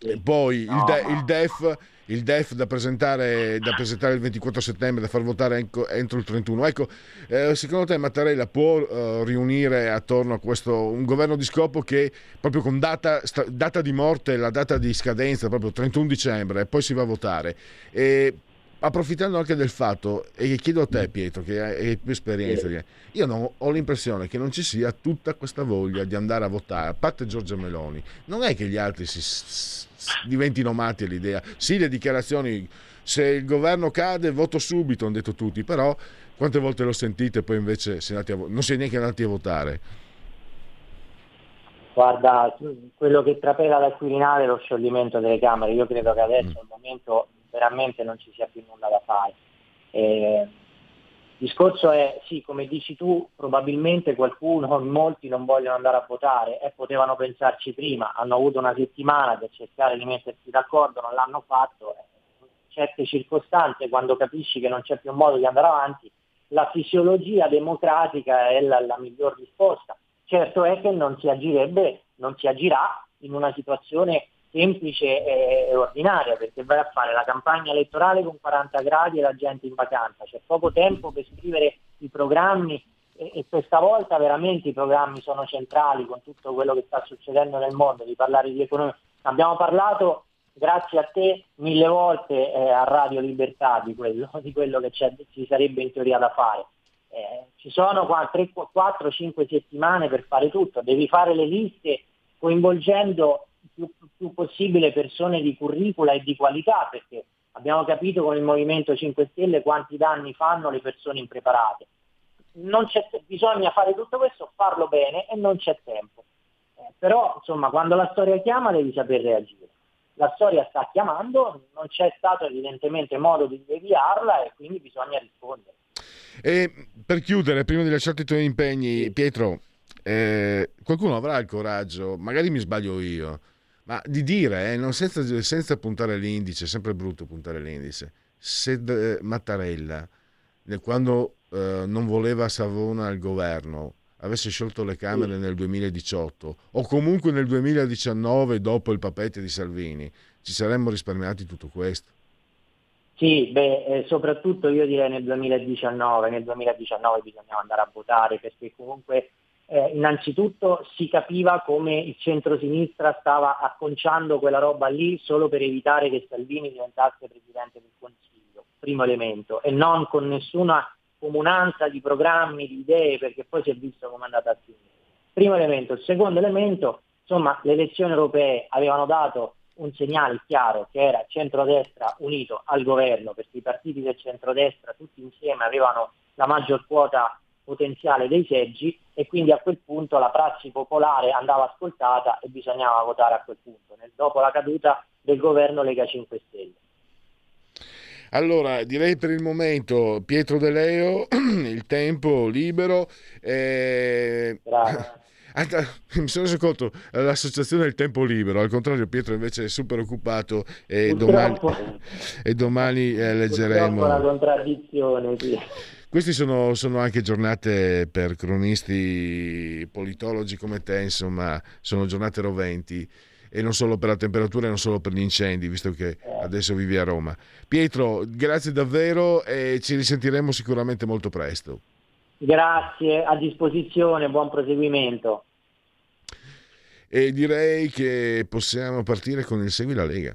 [SPEAKER 1] e poi no. il, de- il, DEF, il, DEF, da presentare, da presentare, il 24 settembre, da far votare entro il 31. Ecco, eh, secondo te Mattarella può uh, riunire attorno a questo un governo di scopo che proprio con data, sta, data di morte, la data di scadenza, proprio 31 dicembre, e poi si va a votare. E approfittando anche del fatto, e chiedo a te Pietro che hai più esperienza, io non, ho l'impressione che non ci sia tutta questa voglia di andare a votare, a parte Giorgia Meloni, non è che gli altri si, si diventino matti all'idea, sì le dichiarazioni, se il governo cade voto subito, hanno detto tutti, però quante volte lo sentite poi invece a, non si è neanche andati a votare?
[SPEAKER 5] Guarda, quello che trapela dal Quirinale è lo scioglimento delle Camere, io credo che adesso mm. è il momento veramente non ci sia più nulla da fare. Eh, il discorso è, sì, come dici tu, probabilmente qualcuno, molti non vogliono andare a votare e potevano pensarci prima, hanno avuto una settimana per cercare di mettersi d'accordo, non l'hanno fatto. In certe circostanze, quando capisci che non c'è più modo di andare avanti, la fisiologia democratica è la, la miglior risposta. Certo è che non si agirebbe, non si agirà in una situazione semplice e ordinaria, perché vai a fare la campagna elettorale con 40 gradi e la gente in vacanza, c'è poco tempo per scrivere i programmi e, e questa volta veramente i programmi sono centrali con tutto quello che sta succedendo nel mondo, di parlare di economia. Abbiamo parlato grazie a te mille volte eh, a Radio Libertà di quello, di quello che ci sarebbe in teoria da fare. Eh, ci sono 4-5 settimane per fare tutto, devi fare le liste coinvolgendo più, più possibile persone di curricula e di qualità, perché abbiamo capito con il Movimento 5 Stelle quanti danni fanno le persone impreparate. bisogna fare tutto questo, farlo bene e non c'è tempo. Eh, però insomma quando la storia chiama devi saper reagire. La storia sta chiamando, non c'è stato evidentemente modo di deviarla e quindi bisogna rispondere.
[SPEAKER 1] E per chiudere, prima di lasciarti i tuoi impegni, Pietro, eh, qualcuno avrà il coraggio, magari mi sbaglio io, ma di dire, eh, non senza, senza, puntare l'indice, è sempre brutto puntare l'indice, se eh, Mattarella, quando eh, non voleva Savona al governo, avesse sciolto le Camere sì. nel 2018 o comunque nel 2019 dopo il papete di Salvini, ci saremmo risparmiati tutto questo.
[SPEAKER 5] Sì, beh, eh, soprattutto io direi nel 2019, nel 2019 bisognava andare a votare perché comunque eh, innanzitutto si capiva come il centro-sinistra stava acconciando quella roba lì solo per evitare che Salvini diventasse Presidente del Consiglio, primo elemento, e non con nessuna comunanza di programmi, di idee, perché poi si è visto come è andata a finire. Primo elemento. Il secondo elemento, insomma, le elezioni europee avevano dato
[SPEAKER 3] un segnale chiaro che era centrodestra unito al governo, perché i partiti del centrodestra tutti insieme avevano la maggior quota potenziale dei seggi e quindi a quel punto la prassi popolare andava ascoltata e bisognava votare a quel punto, dopo la caduta del governo Lega 5 Stelle.
[SPEAKER 1] Allora, direi per il momento Pietro De Leo, il tempo libero. Eh... Mi sono reso conto, l'associazione del tempo libero, al contrario Pietro invece è super occupato e domani, e domani eh, leggeremo...
[SPEAKER 3] la contraddizione, sì.
[SPEAKER 1] Queste sono, sono, anche giornate per cronisti politologi come te, insomma, sono giornate roventi e non solo per la temperatura e non solo per gli incendi, visto che adesso vivi a Roma. Pietro, grazie davvero e ci risentiremo sicuramente molto presto.
[SPEAKER 3] Grazie, a disposizione, buon proseguimento.
[SPEAKER 1] E direi che possiamo partire con il Segui la Lega.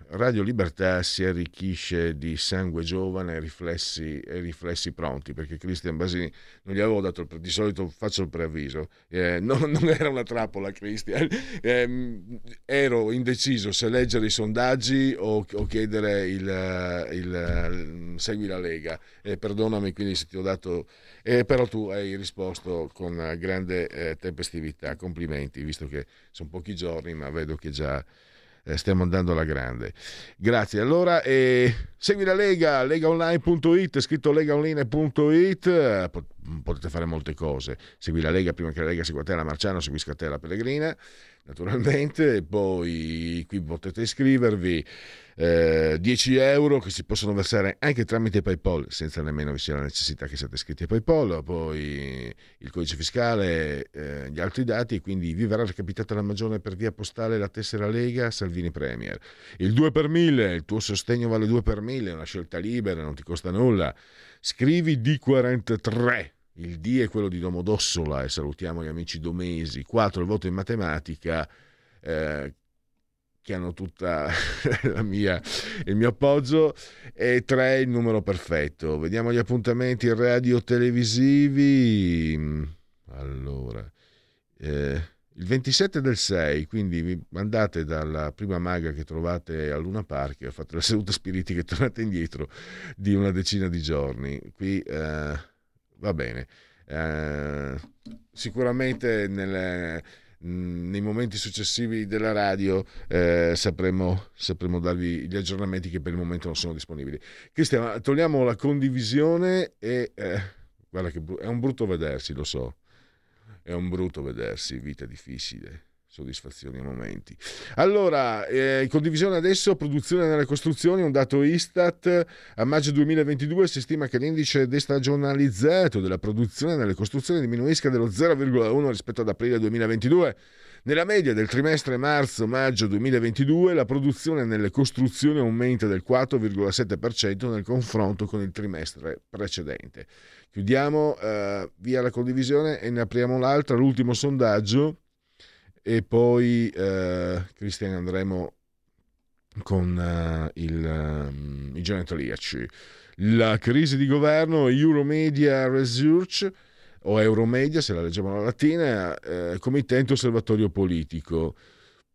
[SPEAKER 1] Radio Libertà si arricchisce di sangue giovane e riflessi, e riflessi pronti, perché Cristian Basini non gli avevo dato il di solito faccio il preavviso, eh, non, non, era una trappola Cristian, eh, ero indeciso se leggere i sondaggi o, o chiedere il, il, segui la Lega, eh, perdonami quindi se ti ho dato, eh, però tu hai risposto con grande eh, tempestività, complimenti, visto che sono pochi giorni ma vedo che già eh, stiamo andando alla grande. Grazie. Allora, eh, segui la Lega, legaonline.it, scritto legaonline.it, eh, potete fare molte cose. Segui la Lega prima che la Lega segua te la Marciano, segui te la Pellegrina, naturalmente, poi qui potete iscrivervi eh, 10 euro che si possono versare anche tramite PayPal senza nemmeno vi sia la necessità che siate iscritti a PayPal, poi il codice fiscale, eh, gli altri dati quindi vi verrà recapitata la magione per via postale la tessera Lega Salvini Premier. Il 2 per 1000, il tuo sostegno vale 2 per 1000, è una scelta libera, non ti costa nulla. Scrivi D43 il D è quello di Domodossola e salutiamo gli amici domesi, 4 il voto in matematica, eh, che hanno tutta mia, il mio appoggio e 3 il numero perfetto. Vediamo gli appuntamenti radio televisivi. Allora, eh, il 27 del 6, quindi vi mandate dalla prima maga che trovate a Luna Park, fate la seduta spiritica e tornate indietro di una decina di giorni. Qui eh, va bene. Eh, sicuramente nelle Mm, nei momenti successivi della radio eh, sapremo, sapremo, darvi gli aggiornamenti che per il momento non sono disponibili. Cristian, togliamo la condivisione e eh, guarda che è un brutto vedersi, lo so, è un brutto vedersi, vita difficile soddisfazioni a momenti. Allora, eh, in condivisione adesso, produzione nelle costruzioni, un dato Istat, a maggio 2022 si stima che l'indice destagionalizzato della produzione nelle costruzioni diminuisca dello 0,1 rispetto ad aprile 2022. Nella media del trimestre marzo-maggio 2022 la produzione nelle costruzioni aumenta del 4,7% nel confronto con il trimestre precedente. Chiudiamo eh, via la condivisione e ne apriamo l'altra, l'ultimo sondaggio e poi eh, Cristian andremo con uh, il, um, i genetriaci. La crisi di governo Euromedia Research o Euromedia, se la leggiamo alla latina, eh, committente osservatorio politico.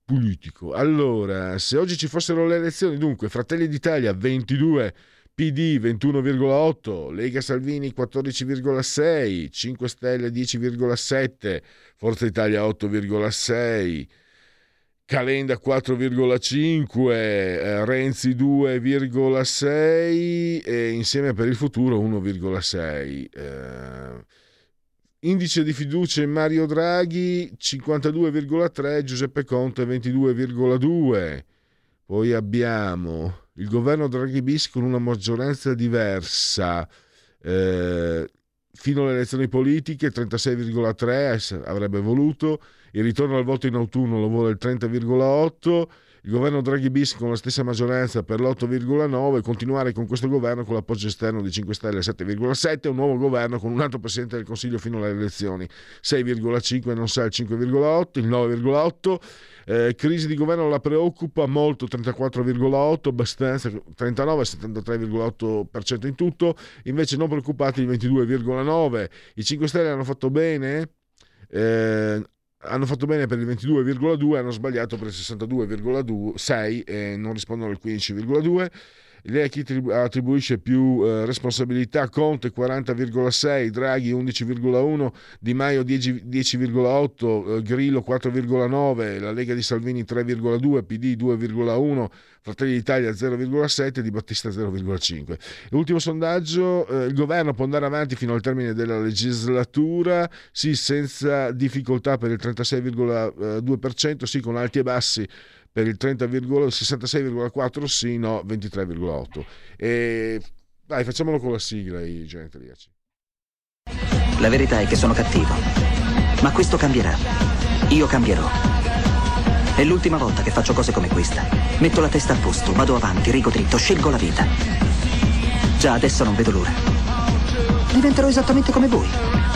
[SPEAKER 1] Politico. Allora, se oggi ci fossero le elezioni, dunque Fratelli d'Italia 22 PD 21,8, Lega Salvini 14,6, 5 Stelle 10,7, Forza Italia 8,6, Calenda 4,5, eh, Renzi 2,6 e insieme per il futuro 1,6. Eh, indice di fiducia in Mario Draghi 52,3, Giuseppe Conte 22,2. Poi abbiamo il governo Draghi bis con una maggioranza diversa eh, fino alle elezioni politiche 36,3 avrebbe voluto. Il ritorno al voto in autunno lo vuole il 30,8 il governo Draghi bis con la stessa maggioranza per l'8,9, continuare con questo governo con l'appoggio esterno di 5 Stelle al 7,7, un nuovo governo con un altro Presidente del Consiglio fino alle elezioni 6,5 non sa il 5,8, il 9,8. Eh, crisi di governo la preoccupa molto 34,8, abbastanza 39, 73,8% in tutto, invece non preoccupati il 22,9. I 5 Stelle hanno fatto bene, eh, hanno fatto bene per il 22,2, hanno sbagliato per il 62,6 e non rispondono al 15,2 lei a chi attribuisce più eh, responsabilità Conte 40,6, Draghi 11,1, Di Maio 10, 10,8, eh, Grillo 4,9, la Lega di Salvini 3,2, PD 2,1, Fratelli d'Italia 0,7, Di Battista 0,5. L'ultimo sondaggio, eh, il governo può andare avanti fino al termine della legislatura, sì senza difficoltà per il 36,2%, sì con alti e bassi per il 30,66,4 sì, no 23,8. E dai, facciamolo con la sigla i genetriaci.
[SPEAKER 6] La verità è che sono cattivo, ma questo cambierà. Io cambierò. È l'ultima volta che faccio cose come questa. Metto la testa a posto, vado avanti, rigo dritto, scelgo la vita. Già adesso non vedo l'ora. Diventerò esattamente come voi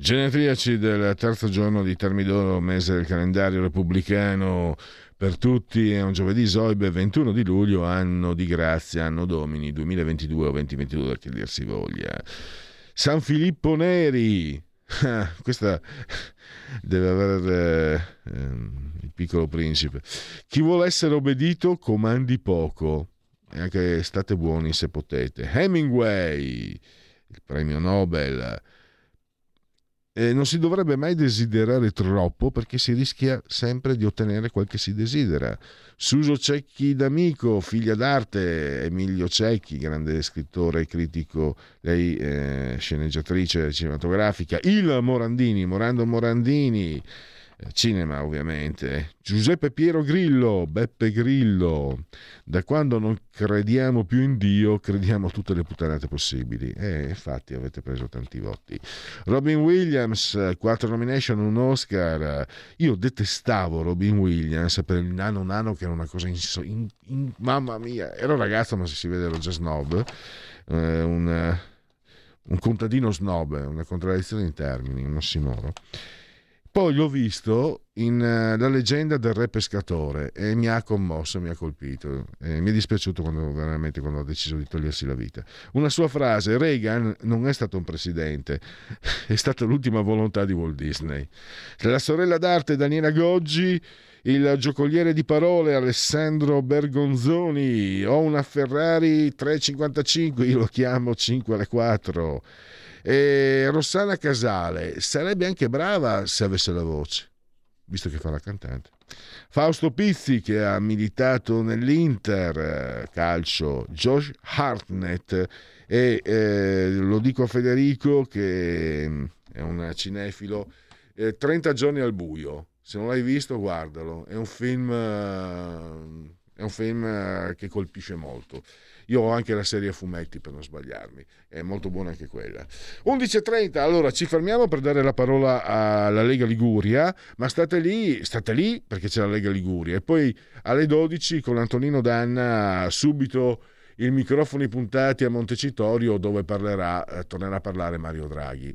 [SPEAKER 1] Genetriaci del terzo giorno di Termidoro, mese del calendario repubblicano per tutti, è un giovedì Zoibe 21 di luglio, anno di grazia, anno domini 2022 o 2022 che dir si voglia. San Filippo Neri, questa deve avere eh, il piccolo principe. Chi vuole essere obbedito comandi poco, e anche state buoni se potete. Hemingway, il premio Nobel eh, non si dovrebbe mai desiderare troppo perché si rischia sempre di ottenere quel che si desidera. Suso Cecchi d'Amico, figlia d'arte, Emilio Cecchi, grande scrittore e critico, lei eh, sceneggiatrice cinematografica, il Morandini, Morando Morandini, cinema ovviamente. Giuseppe Piero Grillo, Beppe Grillo. Da quando non crediamo più in Dio, crediamo a tutte le puttanate possibili. E infatti avete preso tanti voti. Robin Williams, quattro nomination, un Oscar. Io detestavo Robin Williams per il nano nano che era una cosa in, in, in mamma mia. Ero ragazzo ma se si vede ero già snob. Eh, un, un contadino snob, una contraddizione in termini, un ossimoro. Poi l'ho visto in uh, La leggenda del re pescatore e mi ha commosso, mi ha colpito. E mi è dispiaciuto quando, veramente quando ha deciso di togliersi la vita. Una sua frase, Reagan non è stato un presidente, è stata l'ultima volontà di Walt Disney. La sorella d'arte Daniela Goggi, il giocoliere di parole Alessandro Bergonzoni, ho una Ferrari 355, io lo chiamo 5 alle 4 e Rossana Casale sarebbe anche brava se avesse la voce, visto che fa la cantante. Fausto Pizzi che ha militato nell'Inter eh, calcio, Josh Hartnett e eh, lo dico a Federico che mm, è un cinefilo, eh, 30 giorni al buio, se non l'hai visto guardalo, è un film, eh, è un film eh, che colpisce molto. Io ho anche la serie a fumetti per non sbagliarmi, è molto buona anche quella. 11.30, allora ci fermiamo per dare la parola alla Lega Liguria, ma state lì, state lì perché c'è la Lega Liguria e poi alle 12 con Antonino Danna subito i microfoni puntati a Montecitorio dove parlerà, eh, tornerà a parlare Mario Draghi.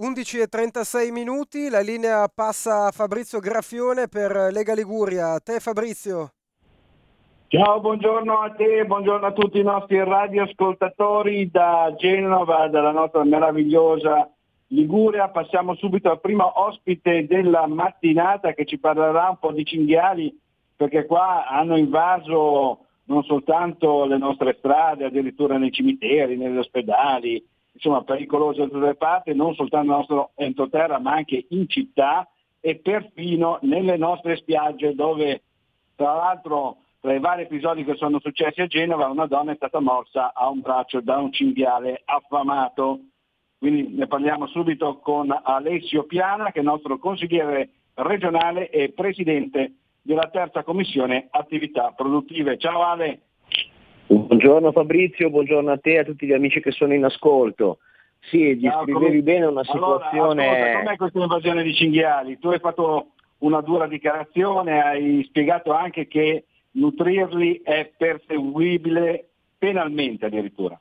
[SPEAKER 7] 11 e 36 minuti, la linea passa a Fabrizio Graffione per Lega Liguria. A te Fabrizio.
[SPEAKER 8] Ciao, buongiorno a te, buongiorno a tutti i nostri radioascoltatori da Genova, dalla nostra meravigliosa Liguria. Passiamo subito al primo ospite della mattinata che ci parlerà un po' di cinghiali, perché qua hanno invaso non soltanto le nostre strade, addirittura nei cimiteri, negli ospedali, insomma, pericolose da tutte le parti, non soltanto nel nostro entroterra ma anche in città e perfino nelle nostre spiagge dove tra l'altro tra i vari episodi che sono successi a Genova una donna è stata morsa a un braccio da un cinghiale affamato. Quindi ne parliamo subito con Alessio Piana che è il nostro consigliere regionale e presidente della terza commissione attività produttive. Ciao Ale.
[SPEAKER 9] Buongiorno Fabrizio, buongiorno a te e a tutti gli amici che sono in ascolto. Sì, descrivevi bene una situazione...
[SPEAKER 8] Allora, ascolta, com'è questa invasione di cinghiali? Tu hai fatto una dura dichiarazione, hai spiegato anche che nutrirli è perseguibile penalmente addirittura.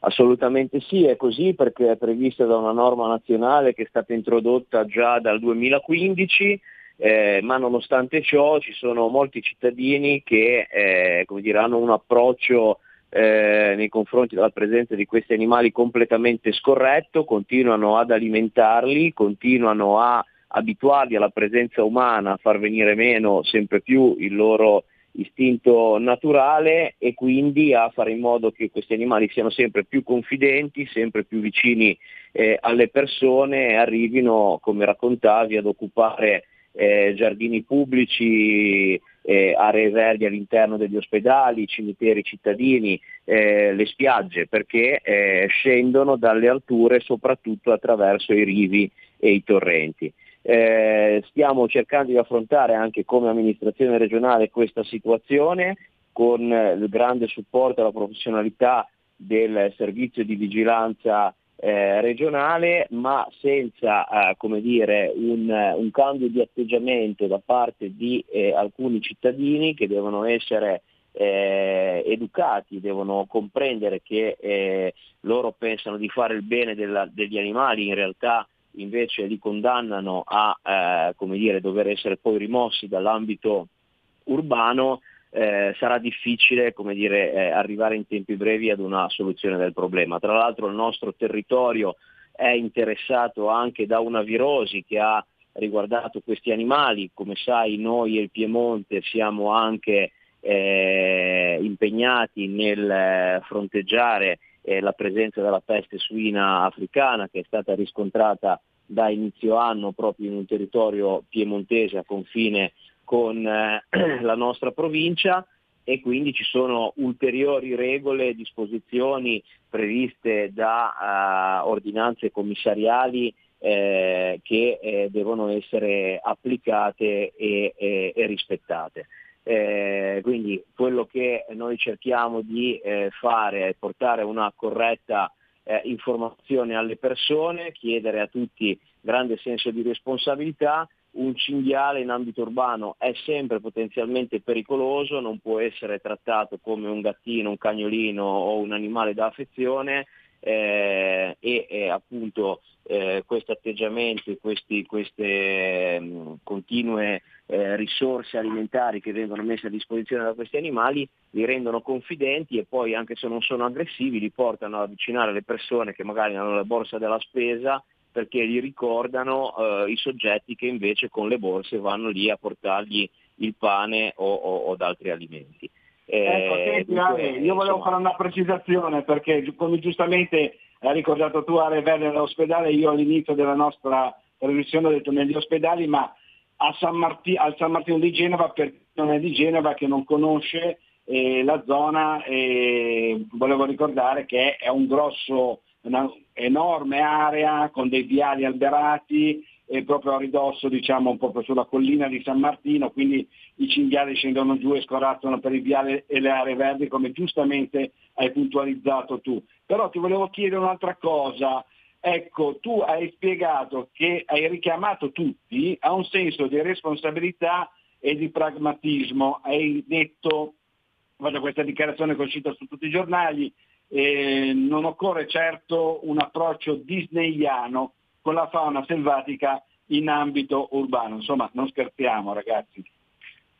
[SPEAKER 9] Assolutamente sì, è così perché è prevista da una norma nazionale che è stata introdotta già dal 2015 eh, ma nonostante ciò ci sono molti cittadini che eh, dire, hanno un approccio eh, nei confronti della presenza di questi animali completamente scorretto, continuano ad alimentarli, continuano a abituarli alla presenza umana, a far venire meno sempre più il loro istinto naturale e quindi a fare in modo che questi animali siano sempre più confidenti, sempre più vicini eh, alle persone e arrivino, come raccontavi, ad occupare eh, giardini pubblici, eh, aree verdi all'interno degli ospedali, cimiteri cittadini, eh, le spiagge, perché eh, scendono dalle alture soprattutto attraverso i rivi e i torrenti. Eh, stiamo cercando di affrontare anche come amministrazione regionale questa situazione con il grande supporto e la professionalità del servizio di vigilanza eh, regionale, ma senza eh, come dire, un, un, cambio di atteggiamento da parte di eh, alcuni cittadini che devono essere eh, educati, devono comprendere che eh, loro pensano di fare il bene della, degli animali, in realtà invece li condannano a come dire, dover essere poi rimossi dall'ambito urbano, eh, sarà difficile come dire, eh, arrivare in tempi brevi ad una soluzione del problema. Tra l'altro il nostro territorio è interessato anche da una virosi che ha riguardato questi animali, come sai noi e il Piemonte siamo anche eh, impegnati nel eh, fronteggiare eh, la presenza della peste suina africana che è stata riscontrata da inizio anno proprio in un territorio piemontese a confine con eh, la nostra provincia e quindi ci sono ulteriori regole e disposizioni previste da uh, ordinanze commissariali eh, che eh, devono essere applicate e, e, e rispettate. Eh, quindi quello che noi cerchiamo di eh, fare è portare una corretta eh, informazione alle persone, chiedere a tutti grande senso di responsabilità un cinghiale in ambito urbano è sempre potenzialmente pericoloso, non può essere trattato come un gattino, un cagnolino o un animale da affezione eh, e eh, appunto eh, questo atteggiamento, questi, queste mh, mm, continue eh, risorse alimentari che vengono messe a disposizione da questi animali li rendono confidenti e poi anche se non sono aggressivi li portano ad avvicinare le persone che magari hanno la borsa della spesa perché gli ricordano eh, i soggetti che invece con le borse vanno lì a portargli il pane o, o, o altri alimenti.
[SPEAKER 8] ecco, eh, senti, dunque, io volevo insomma... fare una precisazione perché come giustamente hai ricordato tu a Revelli all'ospedale, io all'inizio della nostra trasmissione ho detto negli ospedali, ma a San Marti- al San Martino di Genova per chi non è di Genova che non conosce eh, la zona, eh, volevo ricordare che è un grosso una enorme area con dei viali alberati e proprio a ridosso, diciamo, proprio sulla collina di San Martino, quindi i cinghiali scendono giù e scorazzano per i viali e le aree verdi, come giustamente hai puntualizzato tu. Però ti volevo chiedere un'altra cosa. Ecco, tu hai spiegato che hai richiamato tutti a un senso di responsabilità e di pragmatismo. Hai detto, guarda questa dichiarazione che è uscita su tutti i giornali, eh, non occorre certo un approccio disneyiano con la fauna selvatica in ambito urbano. Insomma, non scherziamo ragazzi.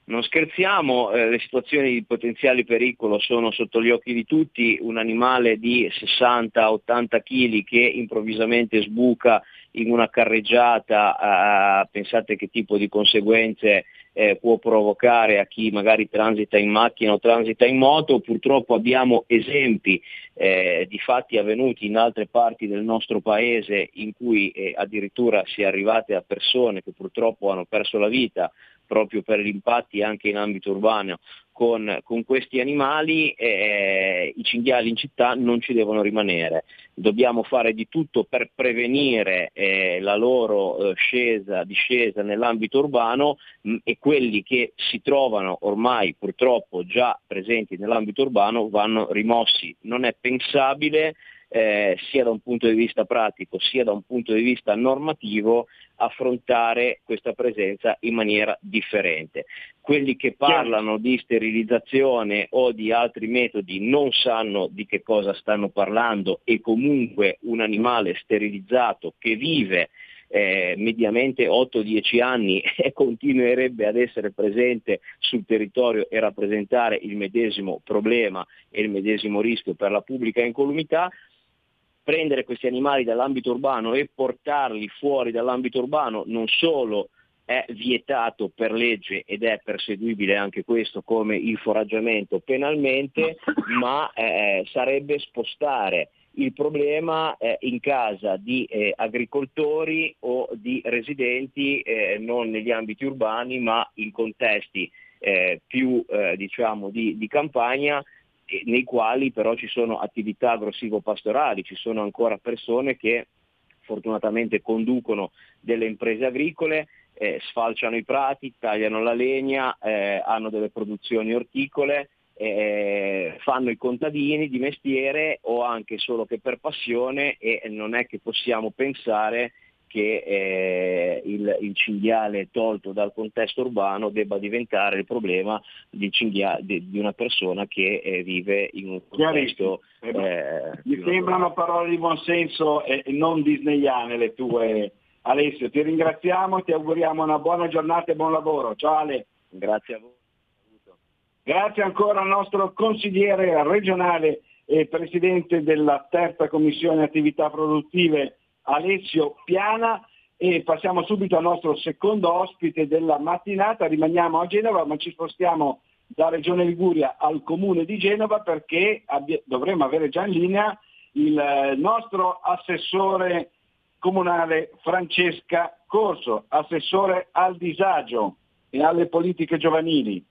[SPEAKER 9] Non scherziamo, eh, le situazioni di potenziale pericolo sono sotto gli occhi di tutti, un animale di 60-80 kg che improvvisamente sbuca in una carreggiata, eh, pensate che tipo di conseguenze eh, può provocare a chi magari transita in macchina o transita in moto. Purtroppo abbiamo esempi eh, di fatti avvenuti in altre parti del nostro paese in cui eh, addirittura si è arrivate a persone che purtroppo hanno perso la vita proprio per gli impatti anche in ambito urbano con, con questi animali, eh, i cinghiali in città non ci devono rimanere. Dobbiamo fare di tutto per prevenire eh, la loro eh, scesa, discesa nell'ambito urbano mh, e quelli che si trovano ormai purtroppo già presenti nell'ambito urbano vanno rimossi. Non è pensabile eh, sia da un punto di vista pratico sia da un punto di vista normativo affrontare questa presenza in maniera differente. Quelli che parlano di sterilizzazione o di altri metodi non sanno di che cosa stanno parlando e comunque un animale sterilizzato che vive eh, mediamente 8-10 anni e continuerebbe ad essere presente sul territorio e rappresentare il medesimo problema e il medesimo rischio per la pubblica incolumità, prendere questi animali dall'ambito urbano e portarli fuori dall'ambito urbano non solo è vietato per legge ed è perseguibile anche questo come il foraggiamento penalmente, ma eh, sarebbe spostare il problema eh, in casa di eh, agricoltori o di residenti eh, non negli ambiti urbani ma in contesti eh, più eh, diciamo di, di campagna nei quali però ci sono attività aggressivo-pastorali, ci sono ancora persone che fortunatamente conducono delle imprese agricole, eh, sfalciano i prati, tagliano la legna, eh, hanno delle produzioni orticole eh, fanno i contadini di mestiere o anche solo che per passione e non è che possiamo pensare che eh, il, il, cinghiale tolto dal contesto urbano debba diventare il problema di, di, di una persona che eh, vive in un contesto...
[SPEAKER 8] Eh, Mi sembrano parole di buonsenso e non disneyane le tue. Alessio, ti ringraziamo, ti auguriamo una buona giornata e buon lavoro. Ciao Ale.
[SPEAKER 9] Grazie a voi.
[SPEAKER 8] Grazie ancora al nostro consigliere regionale e presidente della terza commissione attività produttive Alessio Piana e passiamo subito al nostro secondo ospite della mattinata, rimaniamo a Genova ma ci spostiamo da Regione Liguria al comune di Genova perché abbi- dovremmo avere già in linea il nostro assessore comunale Francesca Corso, assessore al disagio e alle politiche giovanili.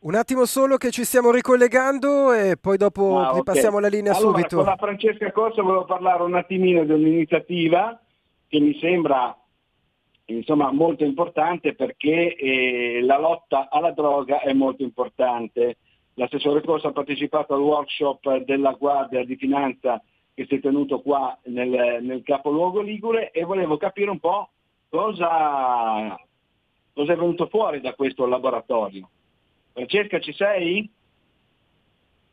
[SPEAKER 7] Un attimo solo che ci stiamo ricollegando e poi dopo ah, okay. passiamo la linea
[SPEAKER 8] allora,
[SPEAKER 7] subito.
[SPEAKER 8] Con la Francesca Corso volevo parlare un attimino di un'iniziativa che mi sembra insomma, molto importante perché eh, la lotta alla droga è molto importante. L'assessore Corso ha partecipato al workshop della Guardia di Finanza che si è tenuto qua nel, nel capoluogo Ligure e volevo capire un po' cosa, cosa è venuto fuori da questo laboratorio. Francesca, ci sei?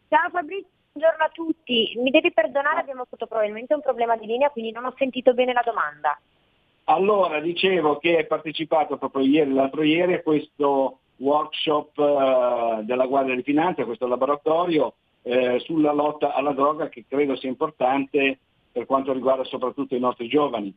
[SPEAKER 10] Ciao Fabrizio, buongiorno a tutti. Mi devi perdonare, abbiamo avuto probabilmente un problema di linea, quindi non ho sentito bene la domanda.
[SPEAKER 8] Allora, dicevo che hai partecipato proprio ieri, l'altro ieri, a questo workshop uh, della Guardia di Finanza, a questo laboratorio eh, sulla lotta alla droga che credo sia importante per quanto riguarda soprattutto i nostri giovani.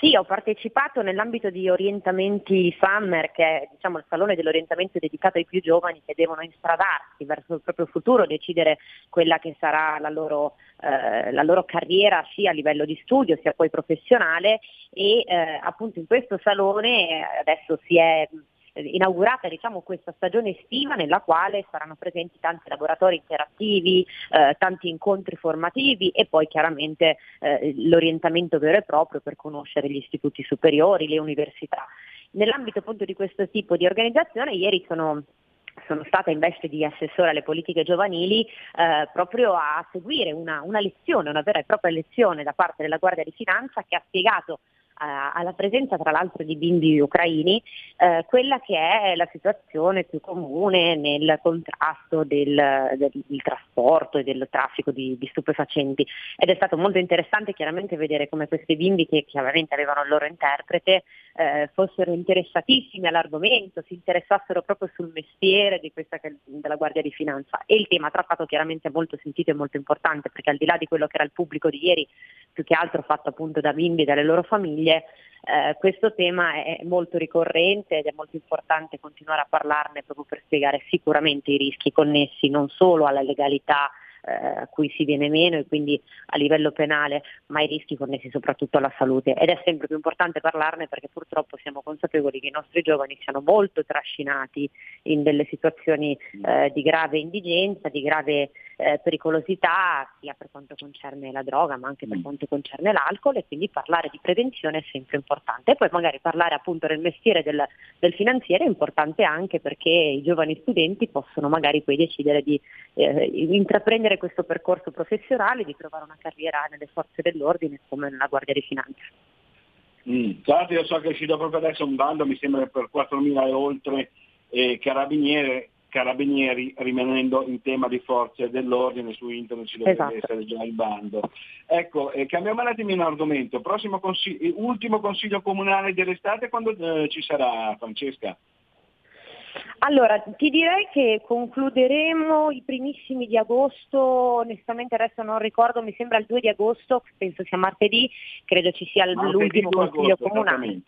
[SPEAKER 10] Sì, ho partecipato nell'ambito di Orientamenti Summer, che è diciamo, il salone dell'orientamento dedicato ai più giovani che devono instradarsi verso il proprio futuro, decidere quella che sarà la loro, eh, la loro carriera sia a livello di studio sia poi professionale. E eh, appunto in questo salone eh, adesso si è inaugurata diciamo, questa stagione estiva nella quale saranno presenti tanti laboratori interattivi, eh, tanti incontri formativi e poi chiaramente eh, l'orientamento vero e proprio per conoscere gli istituti superiori, le università. Nell'ambito appunto di questo tipo di organizzazione ieri sono sono stata in veste di assessore alle politiche giovanili eh, proprio a seguire una, una, lezione, una vera e propria lezione da parte della Guardia di Finanza che ha spiegato alla presenza tra l'altro di bimbi ucraini, eh, quella che è la situazione più comune nel contrasto del, del, del trasporto e del traffico di, di, stupefacenti. Ed è stato molto interessante chiaramente vedere come questi bimbi che chiaramente avevano il loro interprete eh, fossero interessatissimi all'argomento, si interessassero proprio sul mestiere questa, della Guardia di Finanza. E il tema trattato chiaramente molto sentito e molto importante perché al di là di quello che era il pubblico di ieri, più che altro fatto appunto da bimbi e dalle loro famiglie, eh, questo tema è molto ricorrente ed è molto importante continuare a parlarne proprio per spiegare sicuramente i rischi connessi non solo alla legalità eh, a cui si viene meno e quindi a livello penale, ma i rischi connessi soprattutto alla salute. Ed è sempre più importante parlarne perché purtroppo siamo consapevoli che i nostri giovani siano molto trascinati in delle situazioni eh, di grave indigenza, di grave eh, pericolosità, sia per quanto concerne la droga, ma anche per mm. quanto concerne l'alcol e quindi parlare di prevenzione è sempre importante. E poi magari parlare appunto del mestiere del, del finanziere è importante anche perché i giovani studenti possono magari poi decidere di eh, intraprendere intraprendere questo percorso professionale, di trovare una carriera nelle forze dell'ordine come nella Guardia di Finanza.
[SPEAKER 8] Mm. Tra l'altro io so che è uscito proprio adesso un bando, mi sembra per 4.000 e oltre eh, carabinieri, carabinieri, rimanendo in tema di forze dell'ordine, su internet ci dovrebbe esatto. essere già il bando. Ecco, eh, cambiamo un attimino argomento, consiglio, ultimo consiglio comunale dell'estate quando eh, ci sarà Francesca?
[SPEAKER 10] Allora, ti direi che concluderemo i primissimi di agosto, onestamente adesso non ricordo, mi sembra il 2 di agosto, penso sia martedì, credo ci sia l'ultimo consiglio comunale.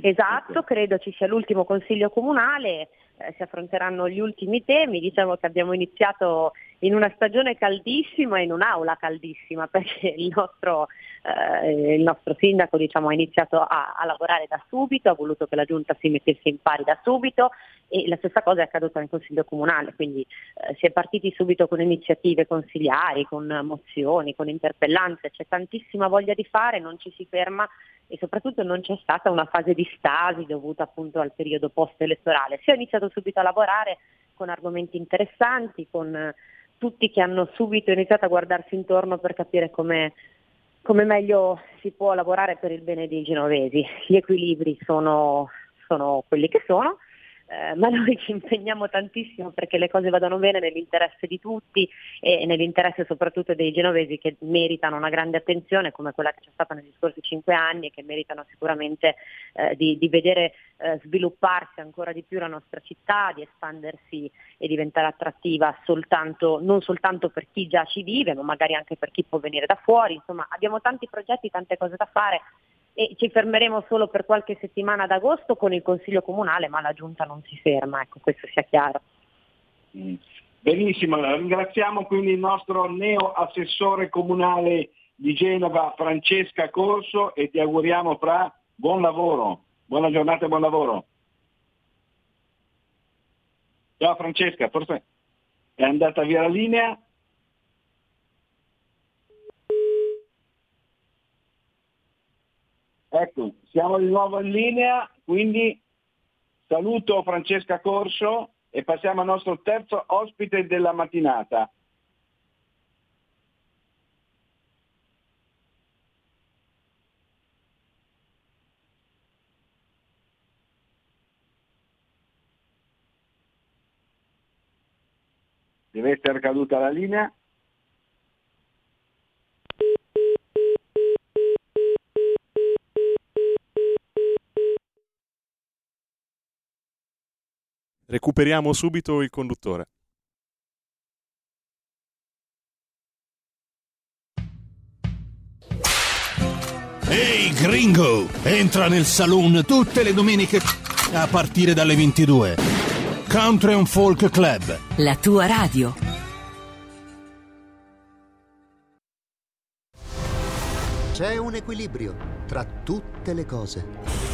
[SPEAKER 10] Esatto, credo ci sia l'ultimo consiglio comunale, eh, si affronteranno gli ultimi temi, diciamo che abbiamo iniziato in una stagione caldissima, in un'aula caldissima, perché il nostro, eh, il nostro sindaco diciamo, ha iniziato a, a, lavorare da subito, ha voluto che la giunta si mettesse in pari da subito e la stessa cosa è accaduta nel Consiglio Comunale, quindi eh, si è partiti subito con iniziative consigliari, con mozioni, con interpellanze, c'è tantissima voglia di fare, non ci si ferma e soprattutto non c'è stata una fase di stasi dovuta appunto al periodo post-elettorale. Si è iniziato iniziato subito a lavorare con argomenti interessanti, con eh, tutti che hanno subito iniziato a guardarsi intorno per capire come, come meglio si può lavorare per il bene dei genovesi. Gli equilibri sono, sono quelli che sono eh, ma noi ci impegniamo tantissimo perché le cose vadano bene nell'interesse di tutti e nell'interesse soprattutto dei genovesi che meritano una grande attenzione come quella che c'è stata negli scorsi cinque anni e che meritano sicuramente eh, di, di, vedere eh, svilupparsi ancora di più la nostra città, di espandersi e diventare attrattiva soltanto, non soltanto per chi già ci vive, ma magari anche per chi può venire da fuori. Insomma, abbiamo tanti progetti, tante cose da fare e ci fermeremo solo per qualche settimana ad agosto con il Consiglio Comunale, ma la Giunta non si ferma, ecco, questo sia chiaro.
[SPEAKER 8] Mm. Benissimo, ringraziamo quindi il nostro neo assessore comunale di Genova Francesca Corso e ti auguriamo fra buon lavoro, buona giornata e buon lavoro. Ciao Francesca, forse è andata via la linea. Ecco, siamo di nuovo in linea, quindi saluto Francesca Corso e passiamo al nostro terzo ospite della mattinata. Deve essere caduta la linea.
[SPEAKER 11] Recuperiamo subito il conduttore.
[SPEAKER 12] Ehi hey, gringo, entra nel saloon tutte le domeniche a partire dalle 22. Country and Folk Club.
[SPEAKER 13] La tua radio.
[SPEAKER 14] C'è un equilibrio tra tutte le cose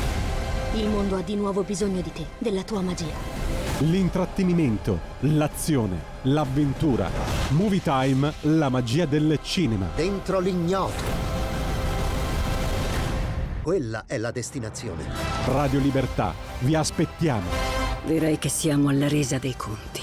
[SPEAKER 15] Il mondo ha di nuovo bisogno di te, della tua magia.
[SPEAKER 16] L'intrattenimento, l'azione, l'avventura. Movie Time, la magia del cinema.
[SPEAKER 14] Dentro l'ignoto. Quella è la destinazione.
[SPEAKER 16] Radio Libertà, vi aspettiamo.
[SPEAKER 13] Direi che siamo alla resa dei conti.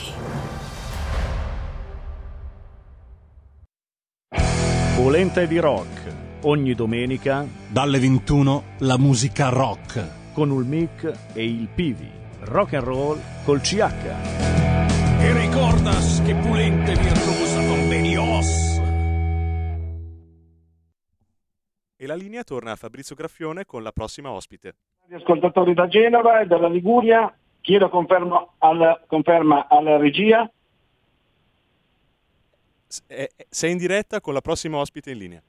[SPEAKER 17] Polenta di rock. Ogni domenica
[SPEAKER 16] dalle 21 la musica rock
[SPEAKER 17] con il mic e il Pivi. Rock and roll col CH.
[SPEAKER 12] E ricordas che pulente virtuosa convenios.
[SPEAKER 11] E la linea torna a Fabrizio Graffione con la prossima ospite.
[SPEAKER 8] Gli ascoltatori da Genova e dalla Liguria, chiedo conferma alla, conferma alla regia.
[SPEAKER 11] Sei in diretta con la prossima ospite in linea.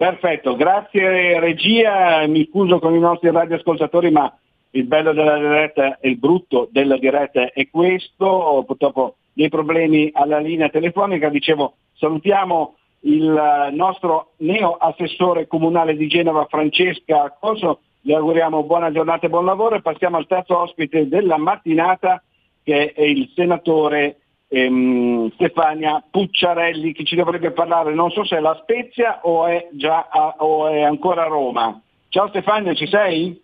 [SPEAKER 8] Perfetto, grazie regia, mi scuso con i nostri radioascoltatori ma il bello della diretta e il brutto della diretta è questo, purtroppo dei problemi alla linea telefonica, dicevo salutiamo il nostro neo assessore comunale di Genova Francesca Coso, le auguriamo buona giornata e buon lavoro e passiamo al terzo ospite della mattinata che è il senatore ehm, Stefania Pucciarelli che ci dovrebbe parlare, non so se è la Spezia o è, già a, o è ancora a Roma. Ciao Stefania, ci sei?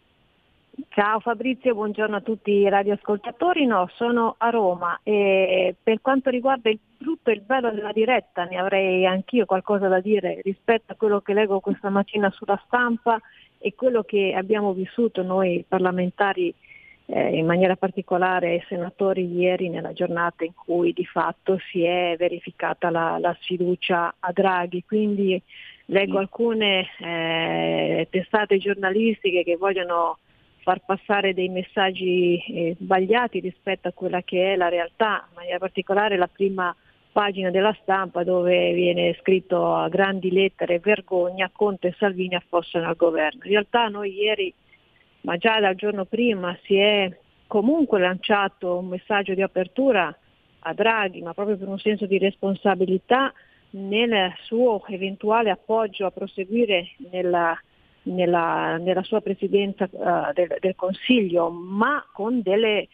[SPEAKER 18] Ciao Fabrizio, buongiorno a tutti i radioascoltatori. No, sono a Roma e per quanto riguarda il brutto e il bello della diretta ne avrei anch'io qualcosa da dire rispetto a quello che leggo questa mattina sulla stampa e quello che abbiamo vissuto noi parlamentari eh, in maniera particolare ai senatori ieri nella giornata in cui di fatto si è verificata la, la sfiducia a Draghi. Quindi leggo alcune eh, testate giornalistiche che vogliono far passare dei messaggi eh, sbagliati rispetto a quella che è la realtà, in maniera particolare la prima pagina della stampa dove viene scritto a grandi lettere vergogna Conte e Salvini affossano al governo. In realtà noi ieri ma già dal giorno prima si è comunque lanciato un messaggio di apertura a Draghi, ma proprio per un senso di responsabilità nel suo eventuale appoggio a proseguire nella, nella, nella sua presidenza uh, del, del, Consiglio, ma con delle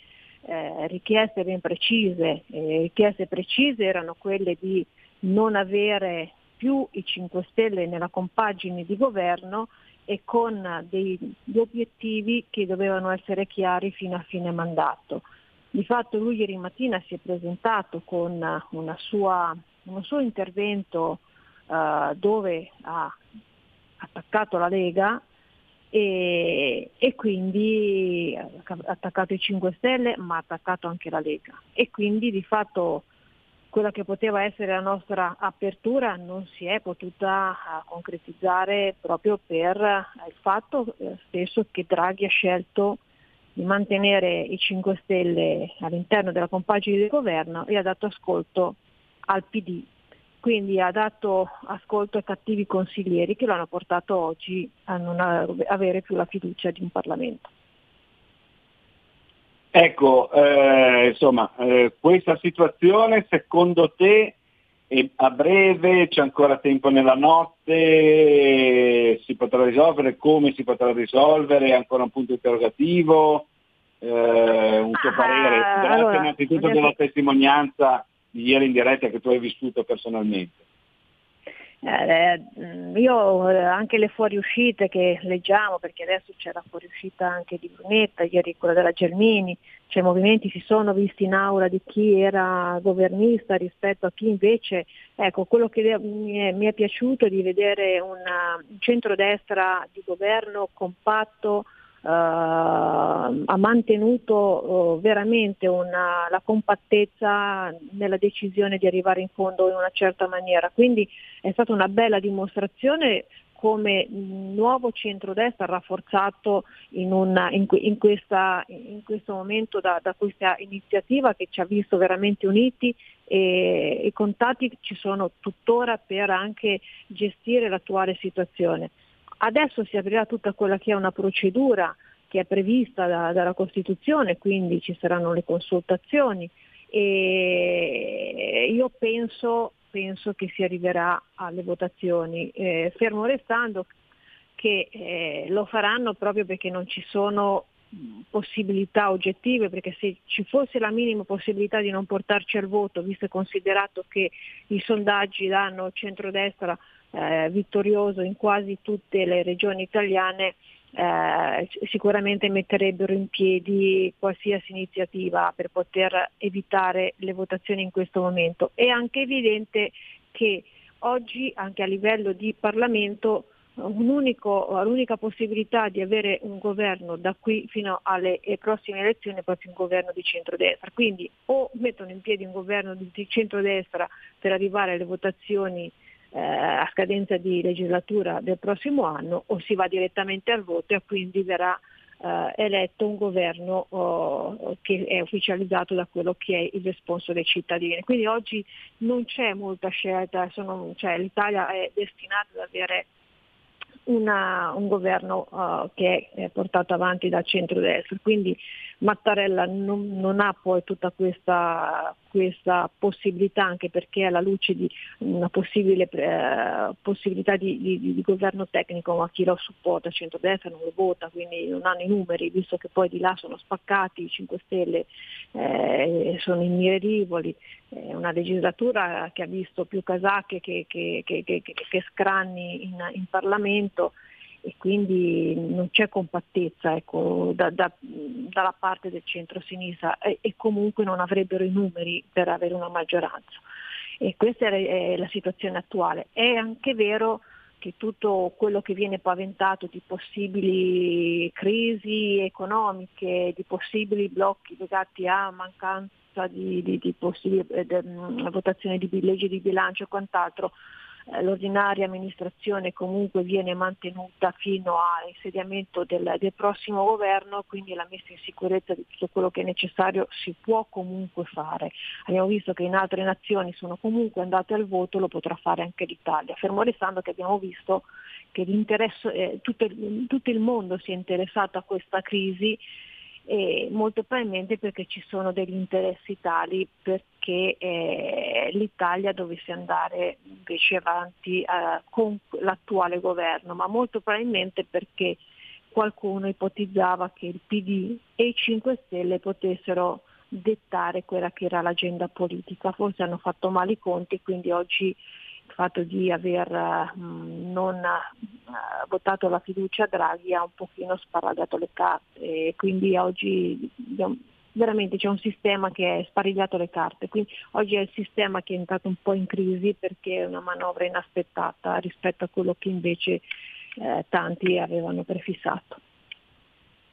[SPEAKER 18] eh, richieste ben precise. Eh, richieste precise erano quelle di non avere più i 5 Stelle nella compagine di governo e con degli obiettivi che dovevano essere chiari fino a fine mandato. Di fatto lui ieri mattina si è presentato con sua, un suo intervento uh, dove ha attaccato la Lega e, e, quindi ha attaccato i 5 Stelle ma ha attaccato anche la Lega e quindi di fatto quella che poteva essere la nostra apertura non si è potuta ah, concretizzare proprio per il fatto eh, stesso che Draghi ha scelto di mantenere i 5 Stelle all'interno della compagine di governo e ha dato ascolto al PD. Quindi ha dato ascolto ai cattivi consiglieri che lo hanno portato oggi a non avere più la fiducia di un Parlamento.
[SPEAKER 8] Ecco, eh, insomma, eh, questa situazione secondo te a breve c'è ancora tempo nella notte, si potrà risolvere, come si potrà risolvere, è ancora un punto interrogativo, eh, un tuo ah, parere, grazie allora, innanzitutto della testimonianza di ieri in diretta che tu hai vissuto personalmente.
[SPEAKER 18] Eh, io eh, anche le fuoriuscite che leggiamo, perché adesso c'è la fuoriuscita anche di Brunetta, ieri quella della Gelmini, cioè i movimenti si sono visti in aula di chi era governista rispetto a chi invece, ecco, quello che mi è, mi è piaciuto è di vedere una, un centrodestra di governo compatto, Uh, ha mantenuto uh, veramente una, la compattezza nella decisione di arrivare in fondo in una certa maniera. Quindi è stata una bella dimostrazione come nuovo centrodestra rafforzato in, una, in, in, questa, in questo momento da, da, questa iniziativa che ci ha visto veramente uniti e i contatti ci sono tuttora per anche gestire l'attuale situazione. Adesso si aprirà tutta quella che è una procedura che è prevista da, dalla Costituzione, quindi ci saranno le consultazioni. E io penso, penso che si arriverà alle votazioni, eh, fermo restando che eh, lo faranno proprio perché non ci sono possibilità oggettive, perché se ci fosse la minima possibilità di non portarci al voto, visto e considerato che i sondaggi danno centrodestra eh, vittorioso in quasi tutte le regioni italiane, eh, sicuramente metterebbero in piedi qualsiasi iniziativa per poter evitare le votazioni in questo momento. È anche evidente che oggi anche a livello di Parlamento l'unica possibilità di avere un governo da qui fino alle prossime elezioni è proprio un governo di centrodestra. Quindi o mettono in piedi un governo di centrodestra per arrivare alle votazioni eh, a scadenza di legislatura del prossimo anno o si va direttamente al voto e quindi verrà eh, eletto un governo oh, che è ufficializzato da quello che è il responso dei cittadini. Quindi oggi non c'è molta scelta, sono, cioè, l'Italia è destinata ad avere una, un governo uh, che è portato avanti dal centro-destra. Quindi Mattarella non, non ha poi tutta questa, questa, possibilità, anche perché alla luce di una possibile eh, possibilità di, di, di, governo tecnico, ma chi lo supporta, il centrodestra non lo vota, quindi non hanno i numeri, visto che poi di là sono spaccati, i 5 Stelle eh, sono immirevoli, è una legislatura che ha visto più casacche che, che, che, che scranni in, in Parlamento e quindi non c'è compattezza ecco, da, da, dalla parte del centro-sinistra e, e, comunque non avrebbero i numeri per avere una maggioranza. E questa è la situazione attuale. È anche vero che tutto quello che viene paventato di possibili crisi economiche, di possibili blocchi legati a mancanza di, di, di possibili eh, de, votazione di leggi di bilancio e quant'altro, eh, l'ordinaria amministrazione comunque viene mantenuta fino all'insediamento del, del, prossimo governo, quindi la messa in sicurezza di tutto quello che è necessario si può comunque fare. Abbiamo visto che in altre nazioni sono comunque andate al voto, lo potrà fare anche l'Italia, fermo restando che abbiamo visto che eh, tutto, tutto il mondo si è interessato a questa crisi e molto probabilmente perché ci sono degli interessi tali perché eh, l'Italia dovesse andare invece avanti eh, con l'attuale governo, ma molto probabilmente perché qualcuno ipotizzava che il PD e i 5 Stelle potessero dettare quella che era l'agenda politica. Forse hanno fatto male i conti, quindi oggi fatto di aver non uh, votato la fiducia a Draghi ha un pochino sparagato le carte e quindi oggi veramente c'è un sistema che è sparigliato le carte, quindi oggi è il sistema che è entrato un po' in crisi perché è una manovra inaspettata rispetto a quello che invece eh, tanti avevano prefissato.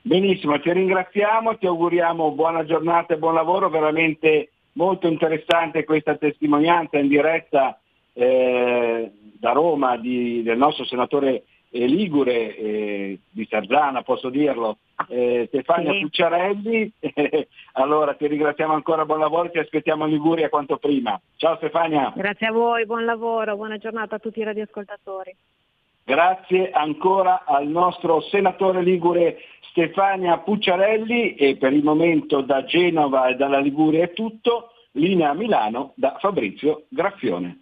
[SPEAKER 8] Benissimo, ti ringraziamo, ti auguriamo buona giornata e buon lavoro, veramente molto interessante questa testimonianza in diretta eh, da Roma di, del nostro senatore eh, Ligure eh, di Sarzana, posso dirlo, eh, Stefania sì. Pucciarelli. allora ti ringraziamo ancora, buon lavoro e ti aspettiamo a Liguria quanto prima. Ciao Stefania.
[SPEAKER 18] Grazie a voi, buon lavoro, buona giornata a tutti i radioascoltatori.
[SPEAKER 8] Grazie ancora al nostro senatore Ligure Stefania Pucciarelli e per il momento da Genova e dalla Liguria è tutto. Linea Milano da Fabrizio Graffione.